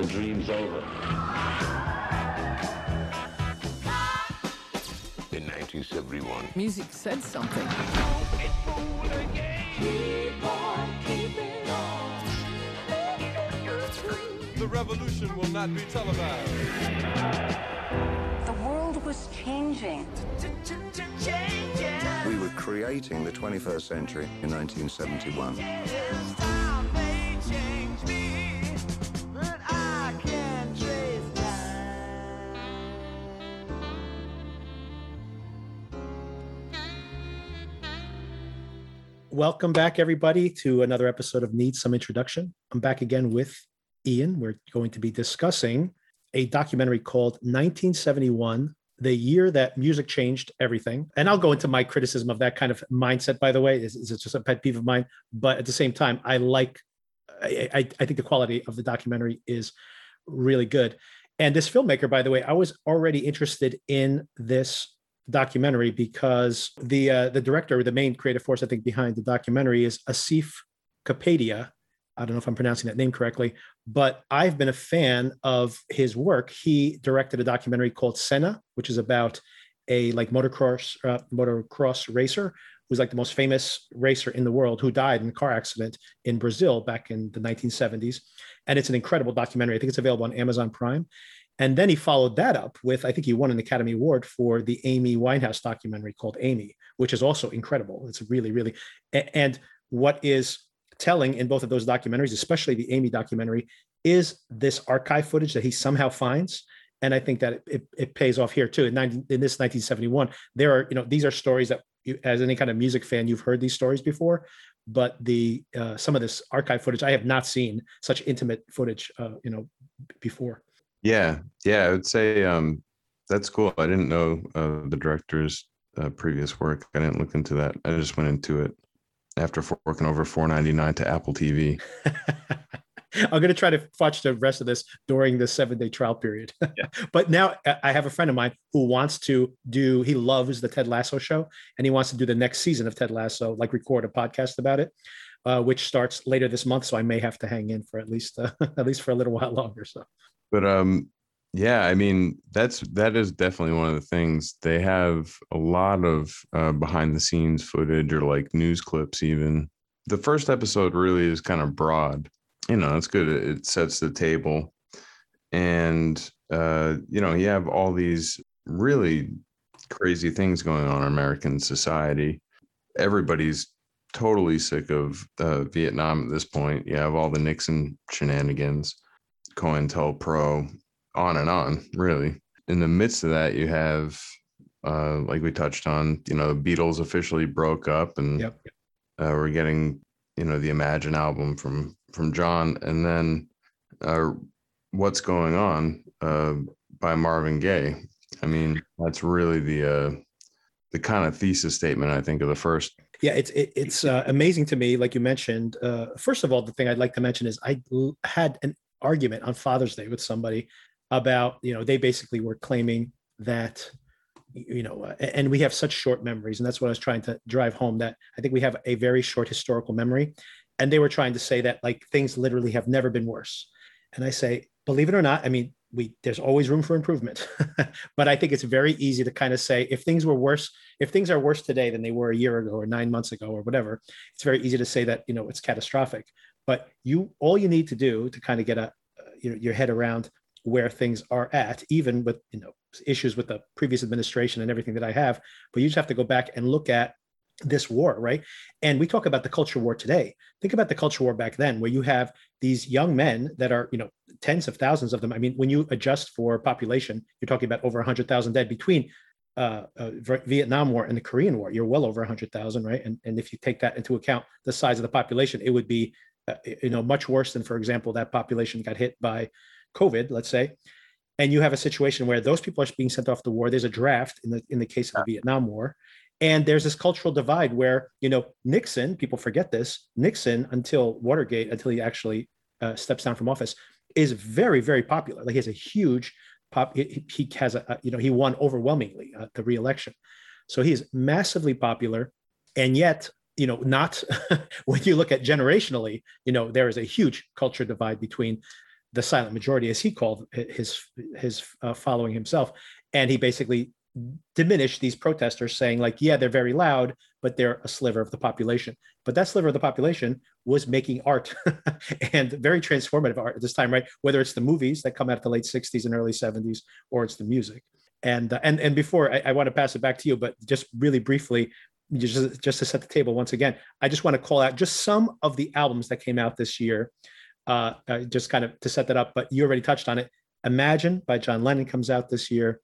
the dream's over. In 1971, Music said something. The revolution will not be televised. The world was changing. We were creating the 21st century in 1971. Welcome back, everybody, to another episode of Need Some Introduction. I'm back again with Ian. We're going to be discussing a documentary called 1971, the year that music changed everything. And I'll go into my criticism of that kind of mindset, by the way. Is, it just a pet peeve of mine? But at the same time, I like, I, I think the quality of the documentary is really good. And this filmmaker, by the way, I was already interested in this documentary because the uh, the director, the main creative force, I think, behind the documentary is Asif Kapadia. I don't know if I'm pronouncing that name correctly, but I've been a fan of his work. He directed a documentary called Senna, which is about a like motocross uh, motocross racer who's like the most famous racer in the world who died in a car accident in Brazil back in the 1970s. And it's an incredible documentary. I think it's available on Amazon Prime. And then he followed that up with, I think he won an Academy Award for the Amy Winehouse documentary called Amy, which is also incredible. It's really, really, and what is telling in both of those documentaries, especially the Amy documentary, is this archive footage that he somehow finds. And I think that it, it, pays off here too. In, 19, in this 1971, there are, you know, these are stories that you, as any kind of music fan, you've heard these stories before, but the uh, some of this archive footage, I have not seen such intimate footage, uh, you know, before. Yeah, yeah, I would say um, that's cool. I didn't know uh, the director's uh, previous work. I didn't look into that. I just went into it after working over four ninety nine to Apple TV. I'm going to try to watch the rest of this during the seven day trial period. Yeah. but now uh, I have a friend of mine who wants to do, he loves the Ted Lasso show and he wants to do the next season of Ted Lasso, like record a podcast about it, uh, which starts later this month. So I may have to hang in for at least, uh, at least for a little while longer. So, but, um, yeah, I mean, that's, that is definitely one of the things. They have a lot of uh, behind the scenes footage or like news clips, even. The first episode really is kind of broad. You know it's good it sets the table. And uh you know you have all these really crazy things going on in american society. Everybody's totally sick of uh, vietnam at this point. You have all the nixon shenanigans cointelpro on and on really in the midst of that you have uh like we touched on you know the beatles officially broke up and yep. uh, we're getting you know the imagine album from from John, and then uh, "What's Going On" uh, by Marvin Gaye. I mean, that's really the uh, the kind of thesis statement I think of the first. Yeah, it's it, it's uh, amazing to me. Like you mentioned, uh, first of all, the thing I'd like to mention is I had an argument on Father's Day with somebody about you know they basically were claiming that you know uh, and we have such short memories and that's what i was trying to drive home that i think we have a very short historical memory. And they were trying to say that like things literally have never been worse. And i say believe it or not i mean we there's always room for improvement. But i think it's very easy to kind of say if things were worse if things are worse today than they were a year ago or nine months ago or whatever it's very easy to say that you know it's catastrophic but you all you need to do to kind of get a you know, your head around where things are at even with you know issues with the previous administration and everything that i have but you just have to go back and look at this war, right? And we talk about the culture war today. Think about the culture war back then, where you have these young men that are, you know, tens of thousands of them. I mean, when you adjust for population, you're talking about over 100,000 dead between uh, uh, Vietnam War and the Korean War. You're well over 100,000, right? And, and if you take that into account, the size of the population, it would be, uh, you know, much worse than, for example, that population got hit by COVID, let's say. And you have a situation where those people are being sent off to war. There's a draft in the in the case of the Vietnam War, and there's this cultural divide where, you know, Nixon, people forget this, Nixon until Watergate, until he actually uh, steps down from office, is very, very popular. Like he has a huge pop, he, he has a, you know, he won overwhelmingly uh, the reelection. So he is massively popular. And yet, you know, not when you look at generationally, you know, there is a huge culture divide between the silent majority, as he called his his uh, following himself, and he basically diminished these protesters, saying like, yeah, they're very loud, but they're a sliver of the population. But that sliver of the population was making art and very transformative art at this time, right? Whether it's the movies that come out of the late '60s and early '70s, or it's the music. And uh, and and before I, I want to pass it back to you, but just really briefly, just just to set the table once again, I just want to call out just some of the albums that came out this year uh, uh, just kind of to set that up, but you already touched on it. Imagine by John Lennon comes out this year.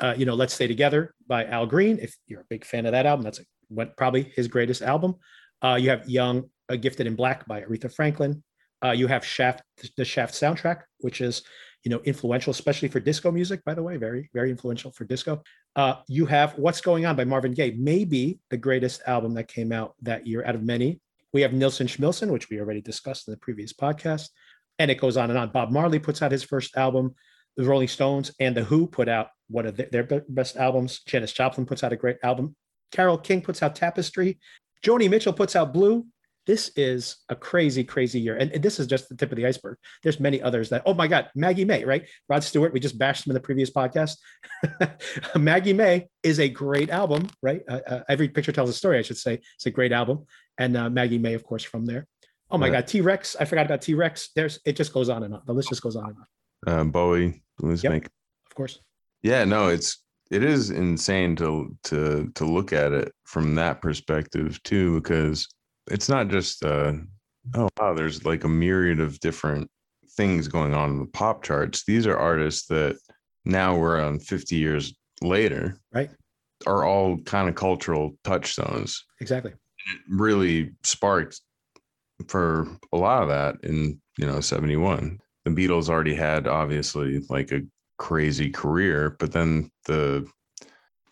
Uh, you know, Let's Stay Together by Al Green. If you're a big fan of that album, that's a, what probably his greatest album. Uh, you have Young, uh, Gifted and Black by Aretha Franklin. Uh, you have Shaft, the Shaft soundtrack, which is you know influential, especially for disco music. By the way, very very influential for disco. Uh, you have What's Going On by Marvin Gaye, maybe the greatest album that came out that year out of many. We have Nilsson Schmilsson, which we already discussed in the previous podcast, and it goes on and on. Bob Marley puts out his first album. The Rolling Stones and The Who put out one of their best albums. Janis Joplin puts out a great album. Carole King puts out Tapestry. Joni Mitchell puts out Blue. This is a crazy, crazy year. And, and, this is just the tip of the iceberg. There's many others that, oh my God, Maggie May, right? Rod Stewart, we just bashed him in the previous podcast. Maggie May is a great album, right? Uh, uh, Every Picture Tells a Story, I should say. It's a great album and uh, Maggie May, of course, from there. Oh my God, T Rex! I forgot about T Rex. There's it just goes on and on. The list just goes on and on. Uh, Bowie, Blues yep, make, of course. Yeah, no, it's it is insane to to to look at it from that perspective too, because it's not just uh oh wow, there's like a myriad of different things going on in the pop charts. These are artists that now we're on 50 years later, right? Are all kind of cultural touchstones. Exactly really sparked for a lot of that in you know 71 the beatles already had obviously like a crazy career but then the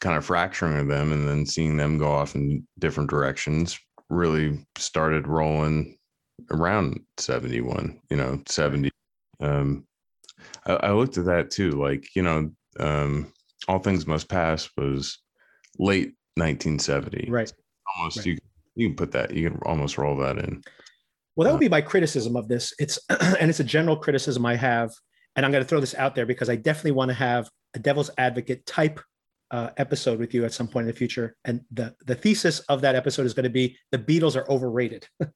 kind of fracturing of them and then seeing them go off in different directions really started rolling around 71 you know 70 um I, I looked at that too like you know um all things must pass was late 1970 right. Almost right. you you can put that you can almost roll that in. Well that would uh, be my criticism of this. It's and it's a general criticism i have and i'm going to throw this out there because i definitely want to have a devil's advocate type uh, episode with you at some point in the future. And the the thesis of that episode is going to be the beatles are overrated.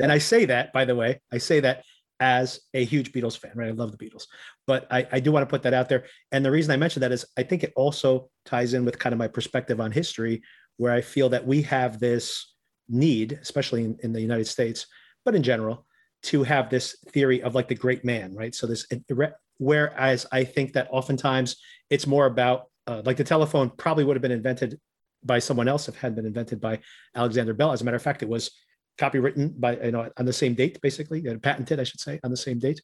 And i say that by the way i say that as a huge beatles fan right? I love the beatles. But I, I do want to put that out there. And the reason i mention that is i think it also ties in with kind of my perspective on history where i feel that we have this need, especially in, in the United States, but in general, to have this theory of like the great man, right? So this, whereas I think that oftentimes it's more about uh, like the telephone probably would have been invented by someone else if it had been invented by Alexander Bell. As a matter of fact, it was copywritten by you know on the same date, basically patented, I should say, on the same date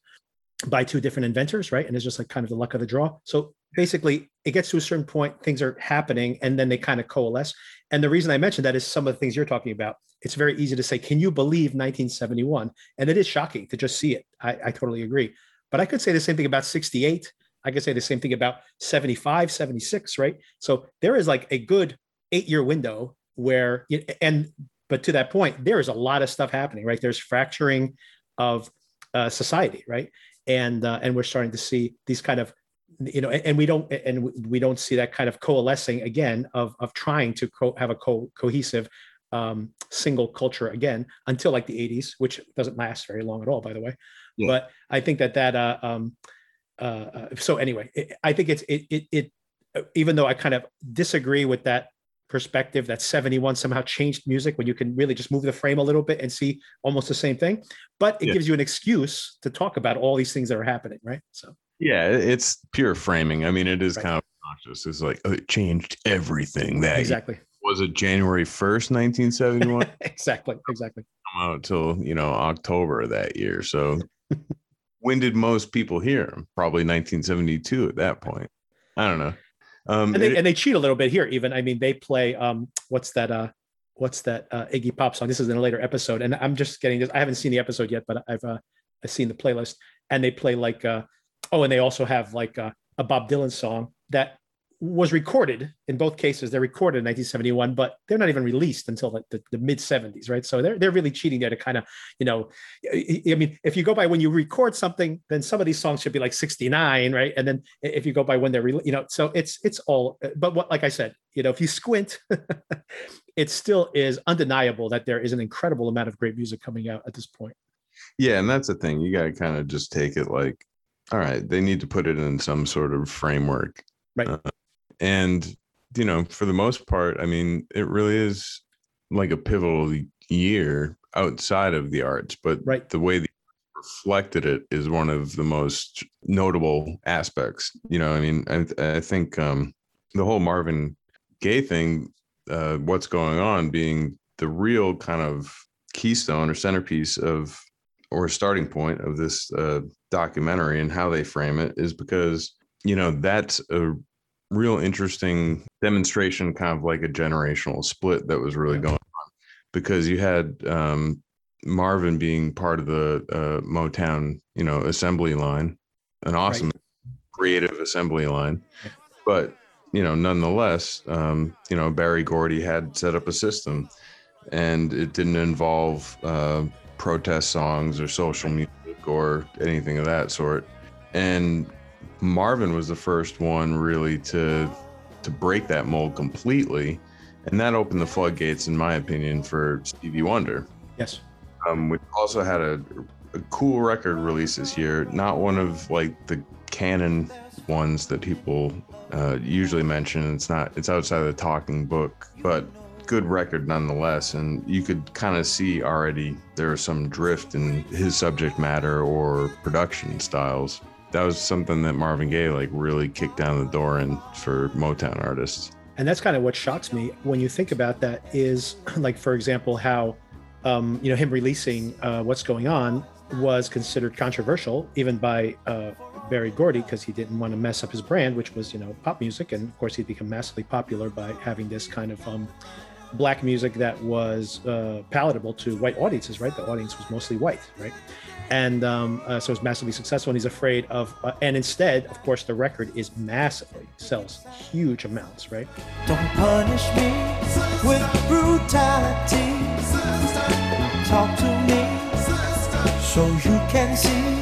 by two different inventors, right? And it's just like kind of the luck of the draw. So basically, it gets to a certain point, things are happening, and then they kind of coalesce. And the reason I mentioned that is some of the things you're talking about. It's very easy to say, "Can you believe 1971?" And it is shocking to just see it. I, I totally agree. But I could say the same thing about 68. I could say the same thing about 75, 76, right? So there is like a good eight-year window where, and but to that point, there is a lot of stuff happening, right? There's fracturing of uh, society, right? and uh, and we're starting to see these kind of you know and, we don't and we don't see that kind of coalescing again of of trying to co- have a co- cohesive um, single culture again until like the 80s which doesn't last very long at all by the way yeah. but i think that that uh, um, uh, so anyway it, i think it's it, it it even though i kind of disagree with that perspective that 71 somehow changed music when you can really just move the frame a little bit and see almost the same thing but it yeah. gives you an excuse to talk about all these things that are happening right? So. Yeah it's pure framing. I mean it is right. kind of conscious it's like oh, it changed everything that exactly. was it january 1st 1971 exactly exactly. Come out till you know october of that year so when did most people hear him probably 1972 at that point i don't know um, and they, it, and they cheat a little bit here. Even I mean, they play um, what's that? Uh, what's that uh, Iggy Pop song? This is in a later episode, and I'm just getting this. I haven't seen the episode yet, but I've uh, I've seen the playlist, and they play like uh, oh, and they also have like uh, a Bob Dylan song that was recorded in both cases. They're recorded in 1971, but they're not even released until like the, the mid 70s, right? So they're they're really cheating there to kind of, you know, I mean, if you go by when you record something, then some of these songs should be like 69, right? And then if you go by when they're, re- you know, so it's it's all. But what, like I said, you know, if you squint, it still is undeniable that there is an incredible amount of great music coming out at this point. Yeah, and that's the thing. You got to kind of just take it like, all right, they need to put it in some sort of framework. Right. Uh, and, you know, for the most part, I mean, it really is like a pivotal year outside of the arts, but Right. the way the reflected it is one of the most notable aspects. You know, I mean, I, I think um, the whole Marvin Gaye thing, uh, what's going on being the real kind of keystone or centerpiece of or starting point of this uh, documentary and how they frame it is because you know that's a real interesting demonstration kind of like a generational split that was really going on. Because you had um, marvin being part of the uh, motown you know assembly line an awesome creative assembly line. But you know nonetheless um, you know berry gordy had set up a system and it didn't involve uh, protest songs or social music or anything of that sort. And Marvin was the first one really to to break that mold completely, and that opened the floodgates, in my opinion, for Stevie Wonder. Yes. Um, we also had a, a cool record release this year, not one of like the canon ones that people uh, usually mention. It's not. It's outside of the talking book, but good record nonetheless. And you could kind of see already there was some drift in his subject matter or production styles. That was something that Marvin Gaye like really kicked down the door in for Motown artists. and that's kind of what shocks me when you think about that is like for example how um, you know him releasing uh, what's going on was considered controversial even by uh, berry gordy because he didn't want to mess up his brand which was you know pop music and of course he'd become massively popular by having this kind of um, black music that was uh, palatable to white audiences right? The audience was mostly white right? And um, uh, so it's massively successful and he's afraid of uh, and instead of course the record is massively sells huge amounts right? Don't punish me with brutality. Talk to me so you can see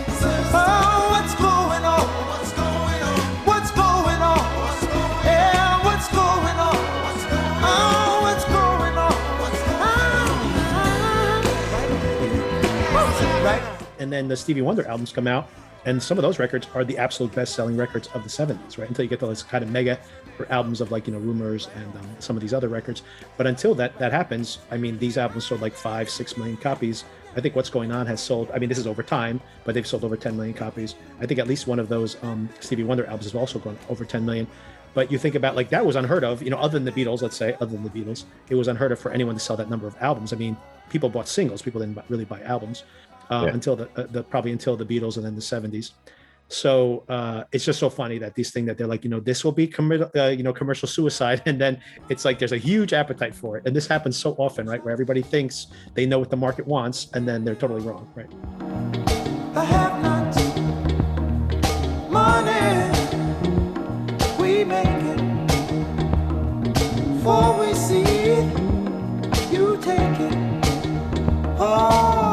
and then the Stevie Wonder albums come out, and some of those records are the absolute best-selling records of the '70s, right? Until you get to those kind of mega albums of like you know Rumors and um, some of these other records. But until that that happens, I mean, these albums sold like five, six million copies. I think what's going on has sold. I mean, this is over time, but they've sold over 10 million copies. I think at least one of those um, Stevie Wonder albums has also gone over 10 million. But you think about like that was unheard of, you know, other than the Beatles, let's say, other than the Beatles, it was unheard of for anyone to sell that number of albums. I mean, people bought singles, people didn't really buy albums uh, Yeah. until the, uh, the probably until the Beatles and then the 70s. So uh, it's just so funny that these things that they're like, you know, this will be commer- uh, you know commercial suicide, and then it's like there's a huge appetite for it, and this happens so often, right? Where everybody thinks they know what the market wants, and then they're totally wrong, right? I have not money. We make it for we see it. You take it. Oh,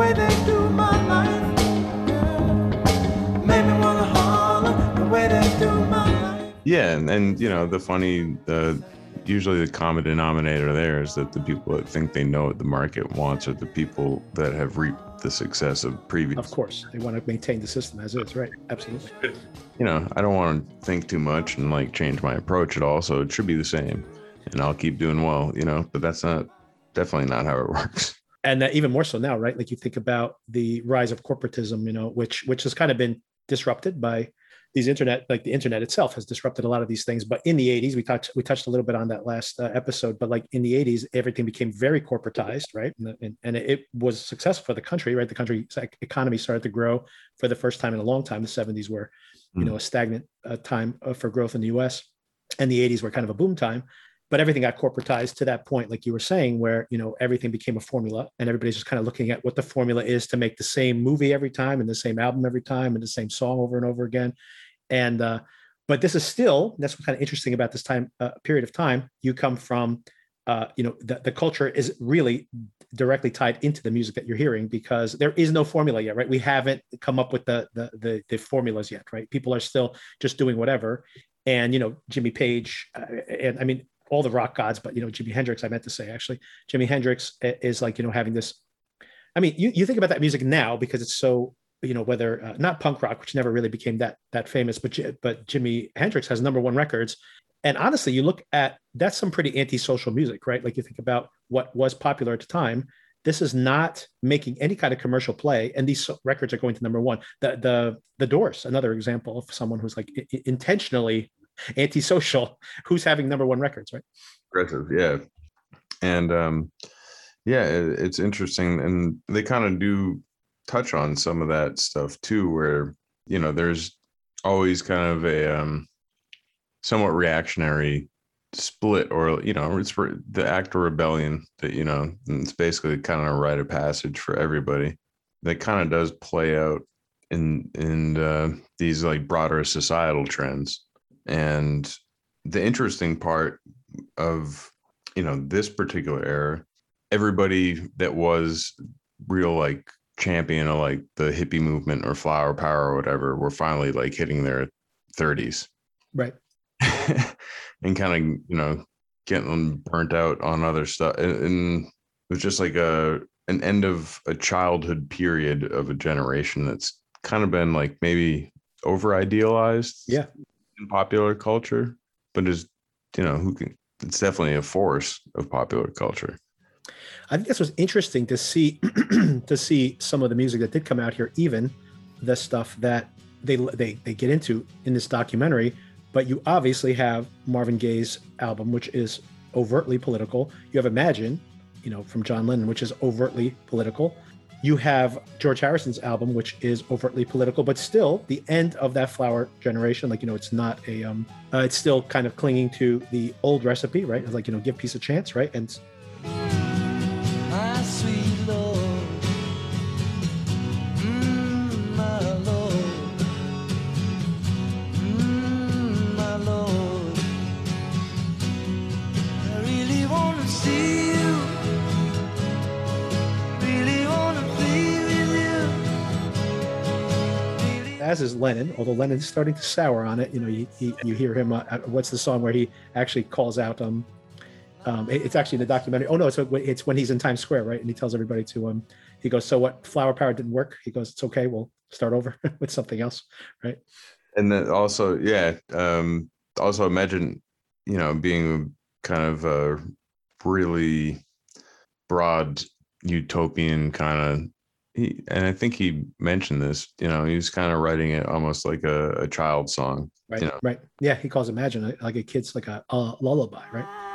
way they do my life. Yeah. Make me wanna holler the way they do my life. Yeah, and, and you know the funny, the usually the common denominator there is that the people that think they know what the market wants are the people that have reaped the success of previous. Of course, they want to maintain the system as is, right? Absolutely. You know, I don't want to think too much and like change my approach at all, so it should be the same, and I'll keep doing well. You know, but that's not definitely not how it works. And that even more so now, right? Like you think about the rise of corporatism, you know, which which has kind of been disrupted by these internet, like the internet itself has disrupted a lot of these things. But in the 80s, we touched we touched a little bit on that last uh, episode. But like in the 80s, everything became very corporatized, right? And, and, and it was successful for the country, right? The country's economy started to grow for the first time in a long time. The 70s were, you know, a stagnant uh, time uh, for growth in the U.S. And the 80s were kind of a boom time but everything got corporatized to that point like you were saying where you know everything became a formula and everybody's just kind of looking at what the formula is to make the same movie every time and the same album every time and the same song over and over again and uh but this is still that's what's kind of interesting about this time uh, period of time. You come from, uh, you know, the, the culture is really directly tied into the music that you're hearing because there is no formula yet, right? We haven't come up with the the the, the formulas yet, right? People are still just doing whatever, and you know, Jimmy Page, uh, and I mean all the rock gods, but you know, Jimi Hendrix. I meant to say actually, Jimi Hendrix is like you know having this. I mean, you you think about that music now because it's so you know whether uh, not punk rock which never really became that that famous but but Jimi Hendrix has number one records and honestly you look at that's some pretty antisocial music right like you think about what was popular at the time this is not making any kind of commercial play and these records are going to number one the the the doors another example of someone who's like intentionally antisocial who's having number one records right? Aggressive yeah. And um yeah it, it's interesting and they kind of do touch on some of that stuff too, where you know there's always kind of a um, somewhat reactionary split, or you know, it's for the act of rebellion that you know it's basically kind of a rite of passage for everybody. That kind of does play out in in uh, these like broader societal trends, and the interesting part of you know this particular era everybody that was real like champion of like the hippie movement or flower power or whatever were finally like hitting their 30s right. And kind of you know getting burnt out on other stuff and, and it was just like a an end of a childhood period of a generation that's kind of been like maybe over idealized yeah in popular culture but is you know who can it's definitely a force of popular culture I think this was interesting to see to see some of the music that did come out here, even the stuff that they they they get into in this documentary. But you obviously have Marvin Gaye's album, which is overtly political. You have Imagine, you know, from John Lennon, which is overtly political. You have George Harrison's album, which is overtly political, but still the end of that flower generation. Like you know, it's not a um, uh, it's still kind of clinging to the old recipe, right? It's like you know, give peace a chance, right? And as is Lennon, although Lennon's starting to sour on it. You know, you, you, you hear him. Uh, what's the song where he actually calls out? Um, um, it's actually in the documentary. Oh no, it's it's when he's in Times Square, right? And he tells everybody to um, he goes, "So what? Flower power didn't work." He goes, "It's okay. We'll start over with something else," right? And then also, yeah, um, also imagine, you know, being kind of a really broad utopian kind of he and I think he mentioned this. You know, he was kind of writing it almost like a, a child song. Right. You know? Right. Yeah. He calls Imagine like a kid's like a, a lullaby. Right.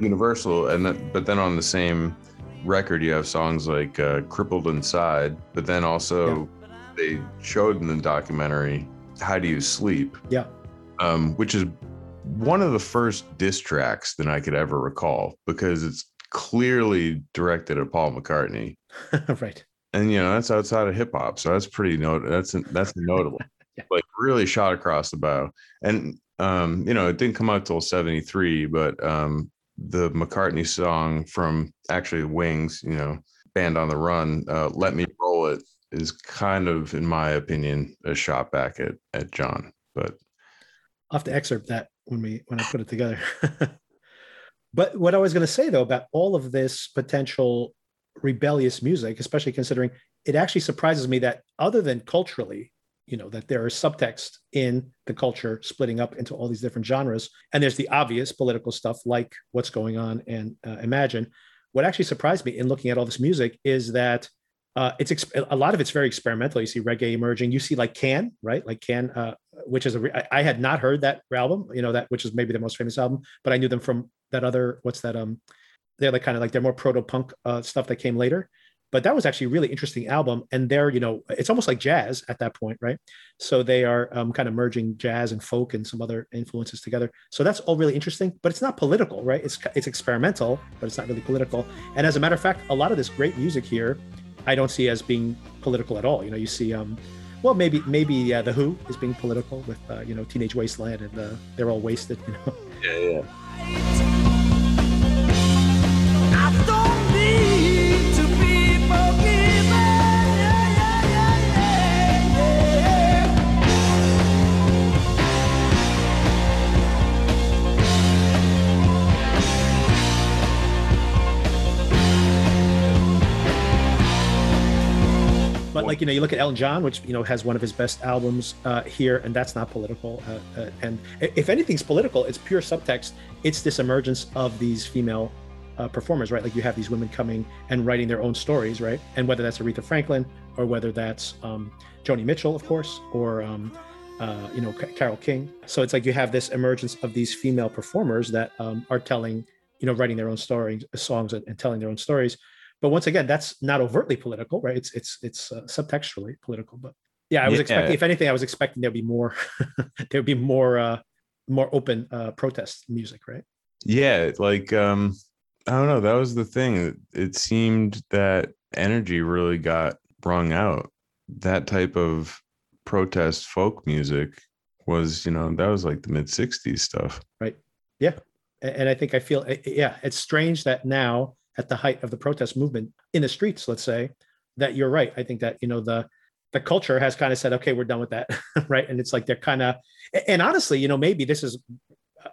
Universal, and that, but then on the same record you have songs like uh, "Crippled Inside," but then also they showed in the documentary "How Do You Sleep," Yeah. um, which is one of the first diss tracks that I could ever recall because it's clearly directed at Paul McCartney, right. and you know that's outside of hip hop, so that's pretty note. That's that's notable. Like really shot across the bow, and um, you know it didn't come out till '73, but um, the McCartney song from actually Wings, you know, Band on the Run, uh, "Let Me Roll It," is kind of, in my opinion, a shot back at at John. But I'll have to excerpt that when we when I put it together. but what I was going to say though about all of this potential rebellious music, especially considering it actually surprises me that other than culturally, you know, that there is subtext in the culture splitting up into all these different genres, and there's the obvious political stuff like what's going on and uh, Imagine. what actually surprised me in looking at all this music is that uh, it's ex- a lot of it's very experimental. You see reggae emerging. You see like Can, right? Like Can, uh, which is a re- I, I had not heard that album. You know that which is maybe the most famous album, but I knew them from that other what's that? Um, they're like kind of like they're more proto punk uh, stuff that came later. But that was actually a really interesting album, and they're you know it's almost like jazz at that point, right? So they are um, kind of merging jazz and folk and some other influences together. So that's all really interesting, but it's not political, right? It's it's experimental, but it's not really political. And as a matter of fact, a lot of this great music here I don't see as being political at all. You know, you see, um, well, maybe maybe uh, the Who is being political with uh, you know Teenage Wasteland and uh, they're all wasted. You know, Yeah, yeah. Like you know, you look at Elton John, which you know has one of his best albums uh, here, and that's not political. Uh, uh, and if anything's political, it's pure subtext. It's this emergence of these female uh, performers, right? Like you have these women coming and writing their own stories, right? And whether that's Aretha Franklin or whether that's um, Joni Mitchell, of course, or um, uh, you know Ca- Carole King. So it's like you have this emergence of these female performers that um, are telling, you know, writing their own stories, songs, and, and telling their own stories. But once again, that's not overtly political, right? It's it's it's uh, subtextually political. But yeah, I was Yeah. expecting, if anything, I was expecting there'd be more, there'd be more, uh, more open uh, protest music, right? Yeah, like um I don't know, that was the thing. It, seemed that energy really got wrung out. That type of protest folk music was, you know, that was like the mid 60s stuff. Right. Yeah, and I think I feel eh, yeah, it's strange that now at the height of the protest movement in the streets, let's say, that you're right. I think that you know the the culture has kind of said, okay, we're done with that, right? And it's like they're kind of, and honestly, you know, maybe this is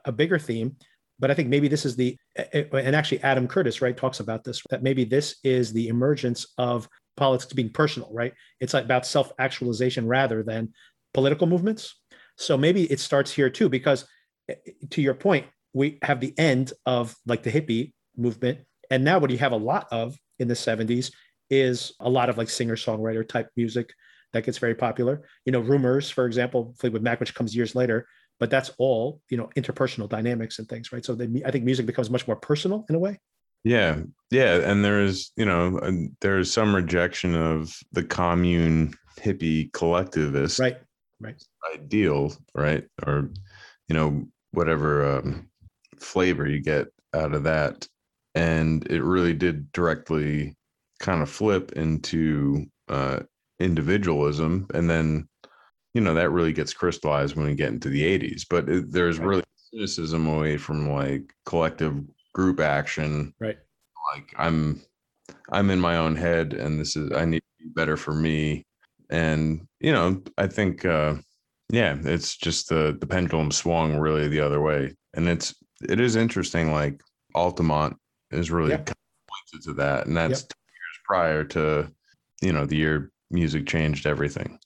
a bigger theme, but I think maybe this is the, and actually Adam Curtis, right, talks about this that maybe this is the emergence of politics being personal, right? It's like about self actualization rather than political movements. So maybe it starts here too, because eh, to your point, we have the end of like the hippie movement. And now what you have a lot of in the 70s is a lot of like singer songwriter type music that gets very popular. You know, Rumors, for example, Fleetwood Mac, which comes years later, but that's all, you know, interpersonal dynamics and things, right? So the, I think music becomes much more personal in a way. Yeah. Yeah. And there is, you know, there is some rejection of the commune hippie collectivist Right. Right. ideal, right? Or, you know, whatever um, flavor you get out of that. And it really did directly kind of flip into uh, individualism. And then, you know, that really gets crystallized when we get into the 80s. But it, there's Right. really cynicism away from like collective group action. Right. Like I'm I'm in my own head and this is I need to be better for me. And, you know, I think uh yeah, it's just the the pendulum swung really the other way. And it's it is interesting, like Altamont is really kind of pointed to that. And that's Yep. years prior to, you know, the year music changed everything.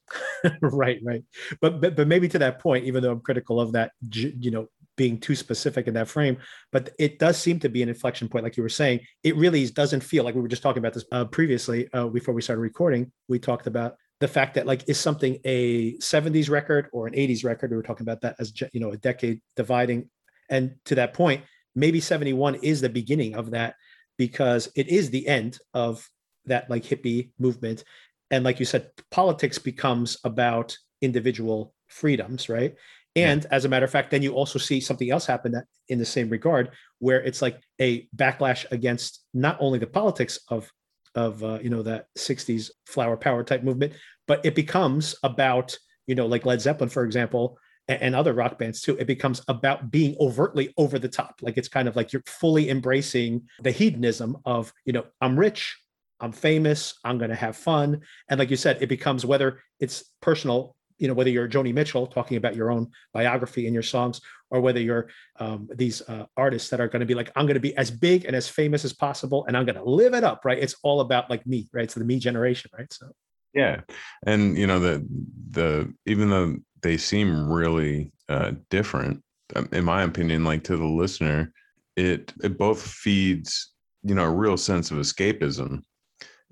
right, right. But, but but maybe to that point, even though I'm critical of that, you know, being too specific in that frame, but it does seem to be an inflection point, like you were saying. It really doesn't feel like we were just talking about this uh, previously uh, before we started recording. We talked about the fact that like is something a 70s record or an 80s record. We were talking about that as you know a decade dividing, and to that point, maybe 71 is the beginning of that because it is the end of that like hippie movement and like you said politics becomes about individual freedoms right Yeah. and as a matter of fact then you also see something else happen that in the same regard where it's like a backlash against not only the politics of of uh, you know that 60s flower power type movement but it becomes about you know like led zeppelin for example and other rock bands too it becomes about being overtly over the top. Like it's kind of like you're fully embracing the hedonism of you know i'm rich i'm famous i'm going to have fun. And like you said it becomes whether it's personal you know whether you're joni mitchell talking about your own biography in your songs or whether you're um, these uh, artists that are going to be like i'm going to be as big and as famous as possible and i'm going to live it up right? It's all about like me right? So the me generation right? So. Yeah, and you know the the even though they seem really uh, different, um, in my opinion, like to the listener, it it both feeds you know, a real sense of escapism.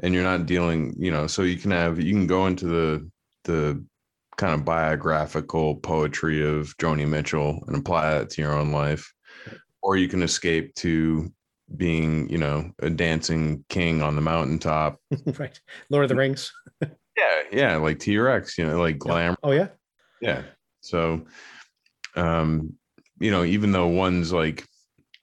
And you're not dealing, you know, so you can have you can go into the the kind of biographical poetry of Joni Mitchell and apply that to your own life. Or you can escape to being, you know, a dancing king on the mountaintop. right. Lord of the Rings. Yeah, yeah, like T-Rex, you know, like glam. Oh yeah. Yeah. So um, you know, even though one's like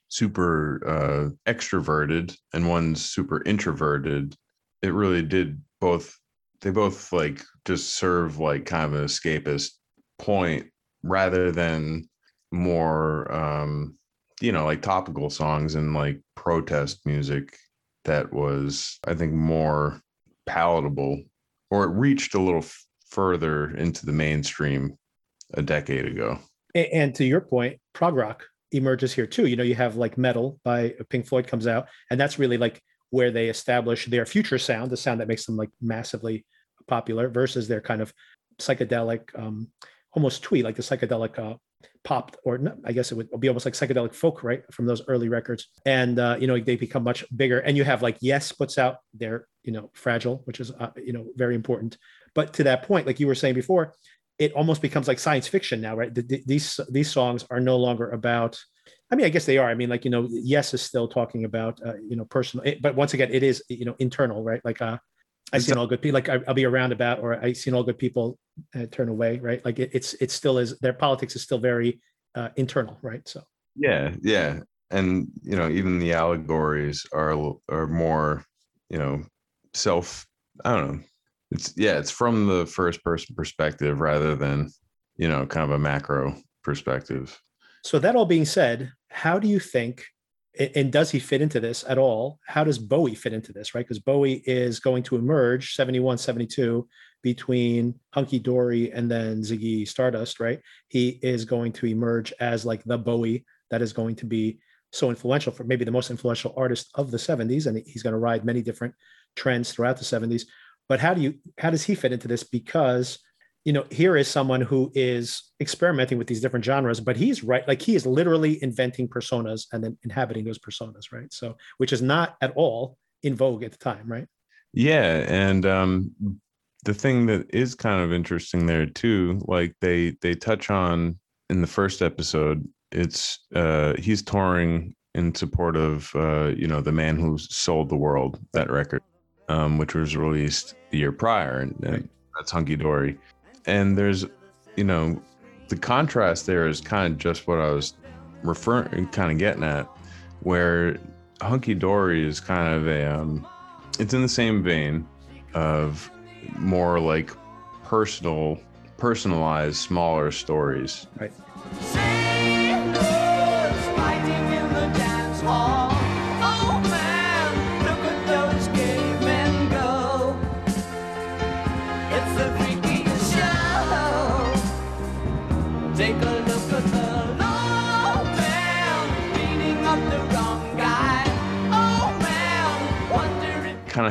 super uh extroverted and one's super introverted, it really did both they both like just serve like kind of an escapist point rather than more um you know like topical songs and like protest music that was i think more palatable or it reached a little further into the mainstream a decade ago And to your point, prog rock emerges here too. You know, you have like Meddle by Pink Floyd comes out, and that's really like where they establish their future sound, the sound that makes them like massively popular versus their kind of psychedelic, um, almost twee, like the psychedelic uh, pop, or I guess it would be almost like psychedelic folk, right, from those early records. And uh, you know, they become much bigger. And you have like Yes puts out their, you know, Fragile, which is uh, you know very important. But to that point, like you were saying before, it almost becomes like science fiction now, right? The- the- these these songs are no longer about. I mean, I guess they are. I mean, like you know, yes is still talking about uh, you know personal, but once again, it is you know internal, right? Like uh, I It's seen all good people, like I, I'll be around about, or I seen all good people uh, turn away, right? Like it, it's it still is their politics is still very uh, internal, right? So yeah yeah and you know even the allegories are are more you know self i don't know it's yeah it's from the first person perspective rather than you know kind of a macro perspective So that all being said, how do you think, and does he fit into this at all? How does Bowie fit into this, right? Because Bowie is going to emerge 71, 72 between Hunky Dory and then Ziggy Stardust, right? He is going to emerge as like the Bowie that is going to be so influential for maybe the most influential artist of the 70s. And he's going to ride many different trends throughout the 70s. But how do you, how does he fit into this? Because you know, here is someone who is experimenting with these different genres, but he's right, like he is literally inventing personas and then inhabiting those personas, right? So, which is not at all in vogue at the time, right? yeah and um the thing that is kind of interesting there too like they they touch on in the first episode it's uh he's touring in support of uh you know the man who sold the world that record um which was released the year prior and, and that's hunky dory and there's you know the contrast there is kind of just what i was referring kind of getting at where hunky dory is kind of a um it's in the same vein of more like personal personalized smaller stories. Right.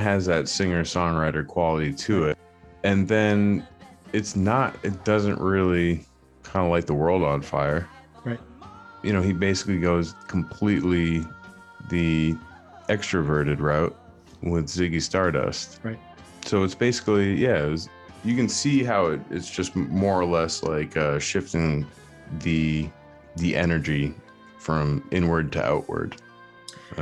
Has that singer songwriter quality to it and then it's not it doesn't really kind of light the world on fire Right. you know he basically goes completely the extroverted route with ziggy stardust Right. so it's basically yeah it was, you can see how it, it's just more or less like uh, shifting the the energy from inward to outward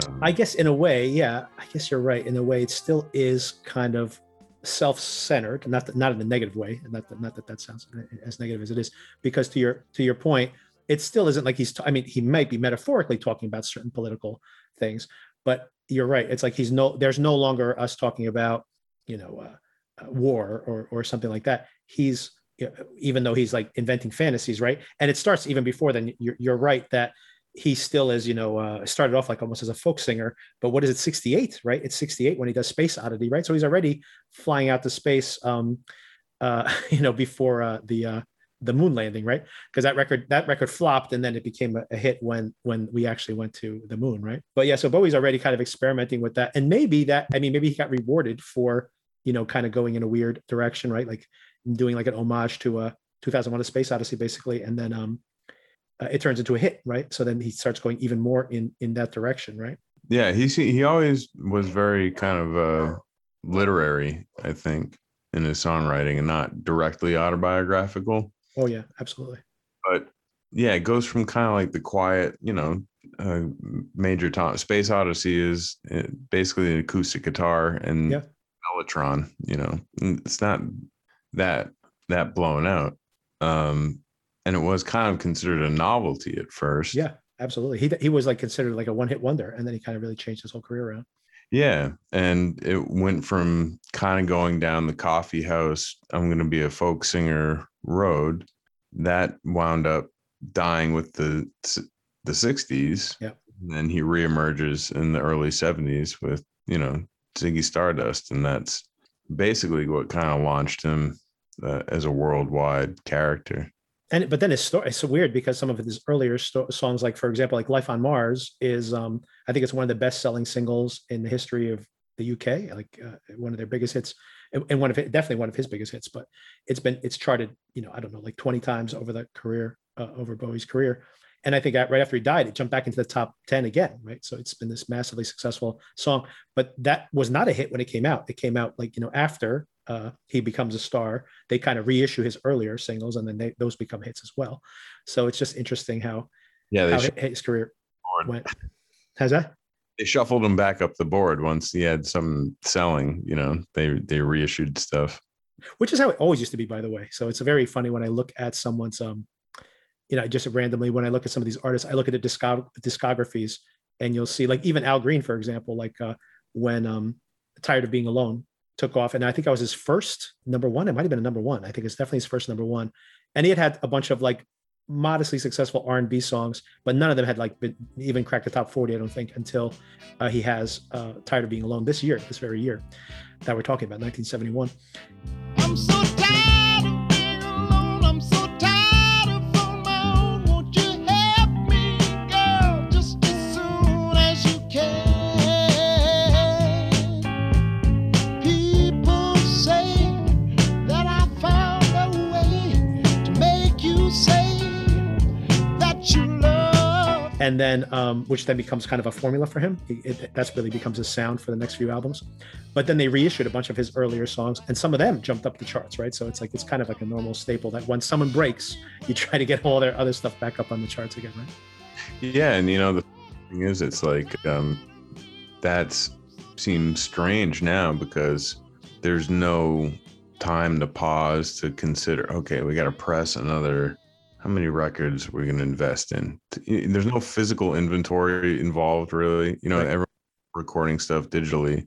um, I guess in a way, yeah, I guess you're right. In a way, it still is kind of self-centered, not not in a negative way, and not that, not that that sounds as negative as it is, because to your to your point, it still isn't like he's. I mean, he might be metaphorically talking about certain political things, but you're right. It's like he's no. There's no longer us talking about, you know, uh, uh, war or or something like that. He's even though he's like inventing fantasies, right? And it starts even before then. You're, you're right that he still is, you know, uh, started off like almost as a folk singer, but what is it, 68, right? It's 68 when he does Space Oddity, right? So he's already flying out to space, um, uh, you know, before uh, the uh, the moon landing, right? Because that record that record flopped, and then it became a, a hit when when we actually went to the moon, right? But yeah, so Bowie's already kind of experimenting with that, and maybe that, I mean, maybe he got rewarded for, you know, kind of going in a weird direction, right? Like doing like an homage to a 2001: A Space Odyssey, basically, and then um uh, it turns into a hit, right? So then he starts going even more in in that direction, right? Yeah, he he always was very kind of uh literary, I think, in his songwriting and not directly autobiographical. Oh yeah, absolutely. But yeah, it goes from kind of like the quiet, you know, uh, major tom space odyssey is uh, basically an acoustic guitar and Yeah. mellotron you know it's not that that blown out um and it was kind of considered a novelty at first Yeah, absolutely. He he was like considered like a one hit wonder, and then he kind of really changed his whole career around. yeah and it went from kind of going down the coffee house i'm going to be a folk singer road that wound up dying with the the 60s Yeah. and then he reemerges in the early 70s with you know ziggy stardust and that's basically what kind of launched him uh, as a worldwide character and but then it's so weird because some of his earlier songs like for example like life on mars is um i think it's one of the best selling singles in the history of the uk like uh, one of their biggest hits and, and one of it definitely one of his biggest hits but it's been it's charted you know i don't know like 20 times over the career uh, over bowie's career. And i think right after he died it jumped back into the top 10 again right? So it's been this massively successful song but that was not a hit when it came out. It came out like you know after uh, he becomes a star they kind of reissue his earlier singles and then they, those become hits as well. So it's just interesting how, yeah how his career board. went. How's that? they shuffled him back up the board once he had some selling you know they they reissued stuff Which is how it always used to be, by the way. So it's very funny when I look at someone's, um, you know, just randomly when I look at some of these artists, I look at the discog- discographies and you'll see like even Al Green, for example, like uh, when um, Tired of Being Alone took off. And I think I was his first number one. It might have been a number one. I think it's definitely his first number one. And he had had a bunch of like modestly successful R&B songs, but none of them had like been, even cracked the top 40, I don't think, until uh, he has uh, Tired of Being Alone this year, this very year that we're talking about, 1971. And then um, which then becomes kind of a formula for him. It, it, that's really becomes his sound for the next few albums. But then they reissued a bunch of his earlier songs, and some of them jumped up the charts, right? So it's like it's kind of like a normal staple that when someone breaks, you try to get all their other stuff back up on the charts again, right? Yeah, and you know the thing is, it's like um, that's seems strange now because there's no time to pause to consider. Okay, we got to press another. How many records we're going to invest in? There's no physical inventory involved, really. You know, Right. everyone recording stuff digitally,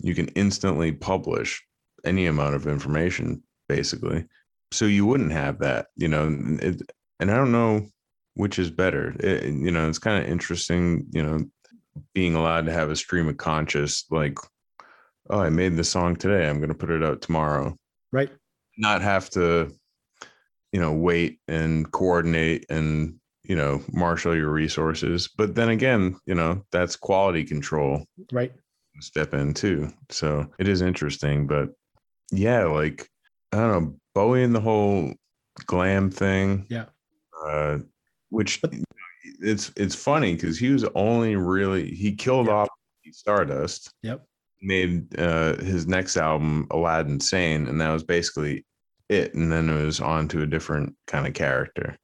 you can instantly publish any amount of information, basically. So you wouldn't have that, you know. and It, and I don't know which is better. It, you know, it's kind of interesting, you know, being allowed to have a stream of conscious, like, oh, I made the song today. I'm going to put it out tomorrow. Right. Not have to, you know, wait and coordinate and, you know, marshal your resources. But then again, you know, that's quality control Right. step in too. So it is interesting, but yeah, like I don't know, Bowie and the whole glam thing. Yeah. Uh, which But- it's it's funny because he was only really he killed Yeah. off Stardust. Yep. Made uh his next album Aladdin Sane, and that was basically it. And then it was on to a different kind of character.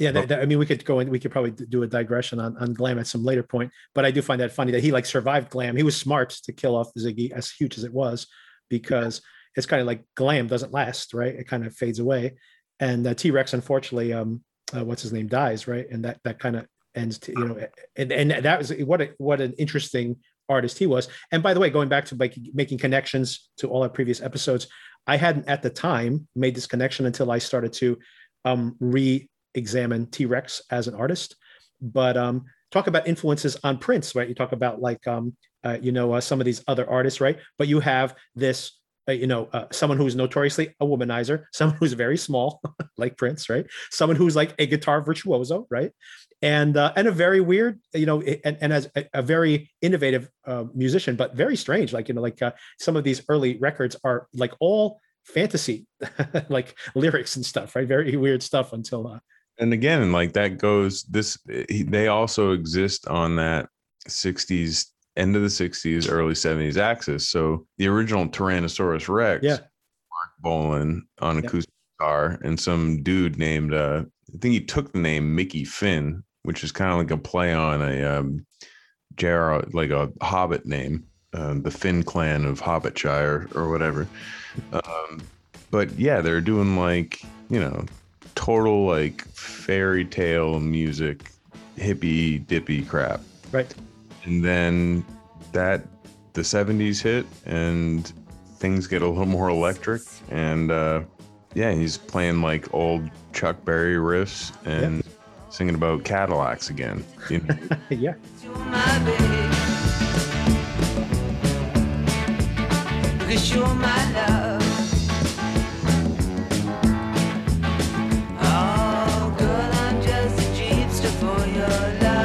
Yeah, that, that- I mean, we could go and We could probably do a digression on, on glam at some later point. But I do find that funny that he like survived glam. He was smart to kill off Ziggy, as huge as it was, because it's kind of like glam doesn't last, right? It kind of fades away. And uh, T Rex, unfortunately, um, uh, what's his name, dies, right? And that that kind of ends, to, you know, and and that was what a, what an interesting artist he was. And by the way, going back to like making connections to all our previous episodes, I hadn't at the time made this connection until I started to um, re examine T Rex as an artist. But um, talk about influences on Prince, right? You talk about like, um, uh, you know, uh, some of these other artists, right? But you have this, uh, you know, uh, someone who's notoriously a womanizer, someone who's very small, like Prince, right? Someone who's like a guitar virtuoso, right? And uh, and a very weird, you know, and, and as a, a very innovative uh, musician, but very strange. Like you know, like uh, some of these early records are like all fantasy, like lyrics and stuff, right? Very weird stuff until uh, and again like that goes this they also exist on that 60s, end of the 60s, early 70s axis. So the original Tyrannosaurus Rex, Yeah. Marc Bolan on acoustic guitar, and some dude named uh, I think he took the name Mickey Finn, which is kind of like a play on a um, Jar like a Hobbit name, uh, the Finn clan of Hobbitshire or whatever. Um, but yeah, they're doing like you know total like fairy tale music, hippy dippy crap Right. and then that the 70s hit and things get a little more electric and uh yeah he's playing like old chuck berry riffs and singing about cadillacs again you know? yeah. You're my babe. Because you're my love. Oh, girl, I'm just a jeepster for your love.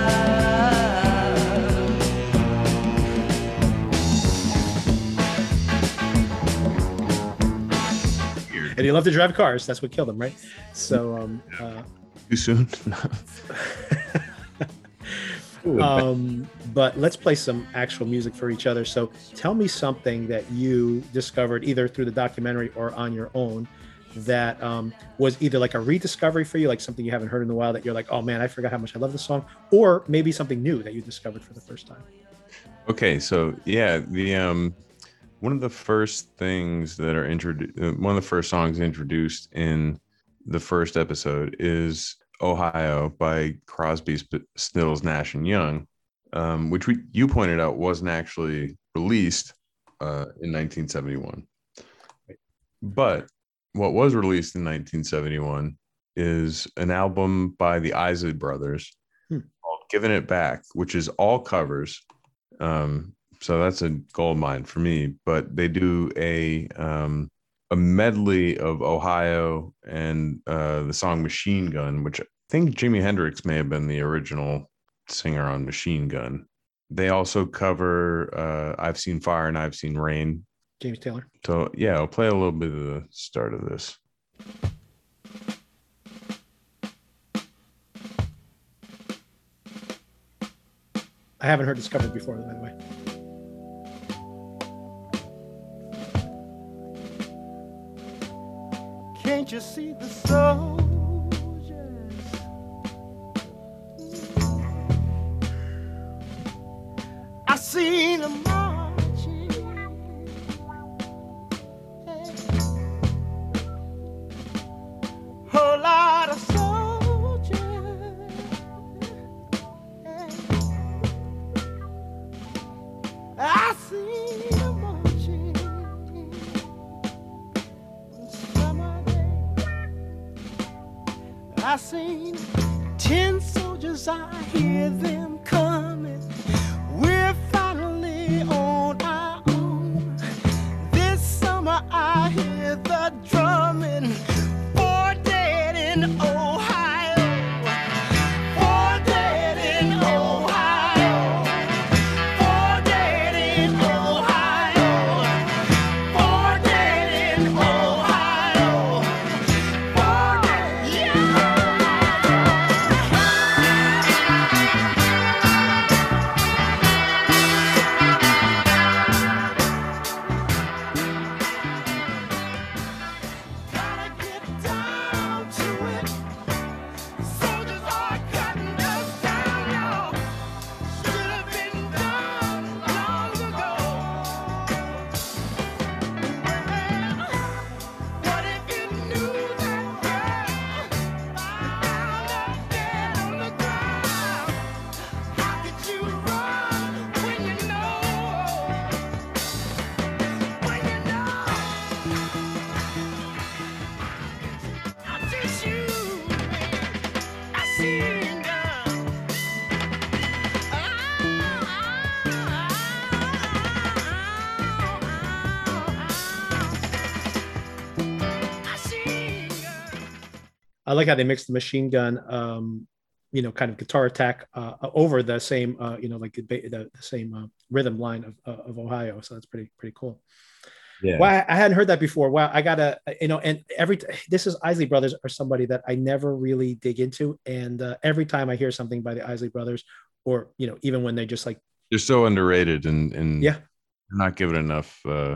And he loved to drive cars. That's what killed him, right? So, um, uh, too soon um, but let's play some actual music for each other. So, tell me something that you discovered either through the documentary or on your own that um, was either like a rediscovery for you, like something you haven't heard in a while that you're like, oh man, I forgot how much I love this song, or maybe something new that you discovered for the first time. Okay, so yeah, the um one of the first things that are introduced one of the first songs introduced in the first episode is Ohio by Crosby, Stills, Nash and Young, um, which we you pointed out wasn't actually released uh, in 1971. But what was released in 1971 is an album by the Isley Brothers Hmm. called "Giving It Back," which is all covers. Um, so that's a gold mine for me. But they do a um, a medley of Ohio and uh, the song "Machine Gun," which I think Jimi Hendrix may have been the original singer on Machine Gun. They also cover uh, "I've Seen Fire" and "I've Seen Rain." James Taylor. So yeah, I'll play a little bit of the start of this. I haven't heard Discovered before, by the way. Can't you see the soldiers? I seen them Ten soldiers, I hear them like how they mixed the machine gun, um, you know, kind of guitar attack uh, over the same, uh, you know, like the, the, the same uh, rhythm line of, uh, of Ohio. So that's pretty pretty cool. Yeah. Wow, I hadn't heard that before. Wow, I gotta, you know, and every this is Isley Brothers are somebody that I never really dig into, and uh, every time I hear something by the Isley Brothers or you know even when they just like They're so underrated and and Yeah. not given enough uh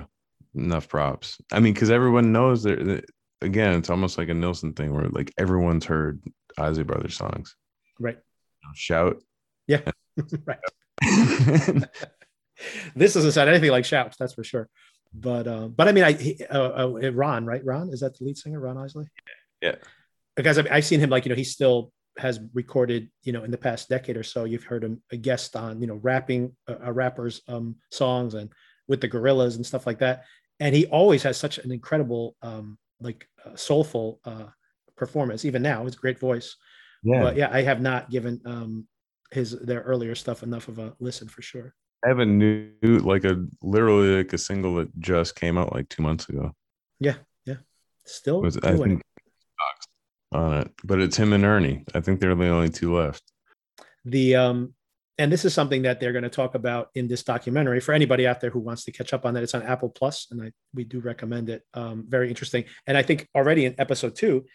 enough props. I mean, because everyone knows that- again, it's almost like a Nilsson thing where like everyone's heard Isley Brothers songs. right. Shout. yeah. Right. This doesn't sound anything like shouts that's for sure. But uh, but i mean i he, uh, uh, ron right? Ron? Is that the lead singer ron isley Yeah. because I mean, i've seen him like you know he still has recorded you know in the past decade or so you've heard him a guest on you know rapping a uh, rappers um songs and with the Gorillaz and stuff like that. And he always has such an incredible um like uh, soulful uh performance even now his great voice yeah. but yeah i have not given um his their earlier stuff enough of a listen for sure I have a new like a literally like a single that just came out like two months ago. Yeah, yeah. Still Was I think on it, but it's him and Ernie. I think they're the only two left. the um and this is something that they're going to talk about in this documentary for anybody out there who wants to catch up on that. It's on apple plus and i we do recommend it. Um very interesting. And i think already in episode two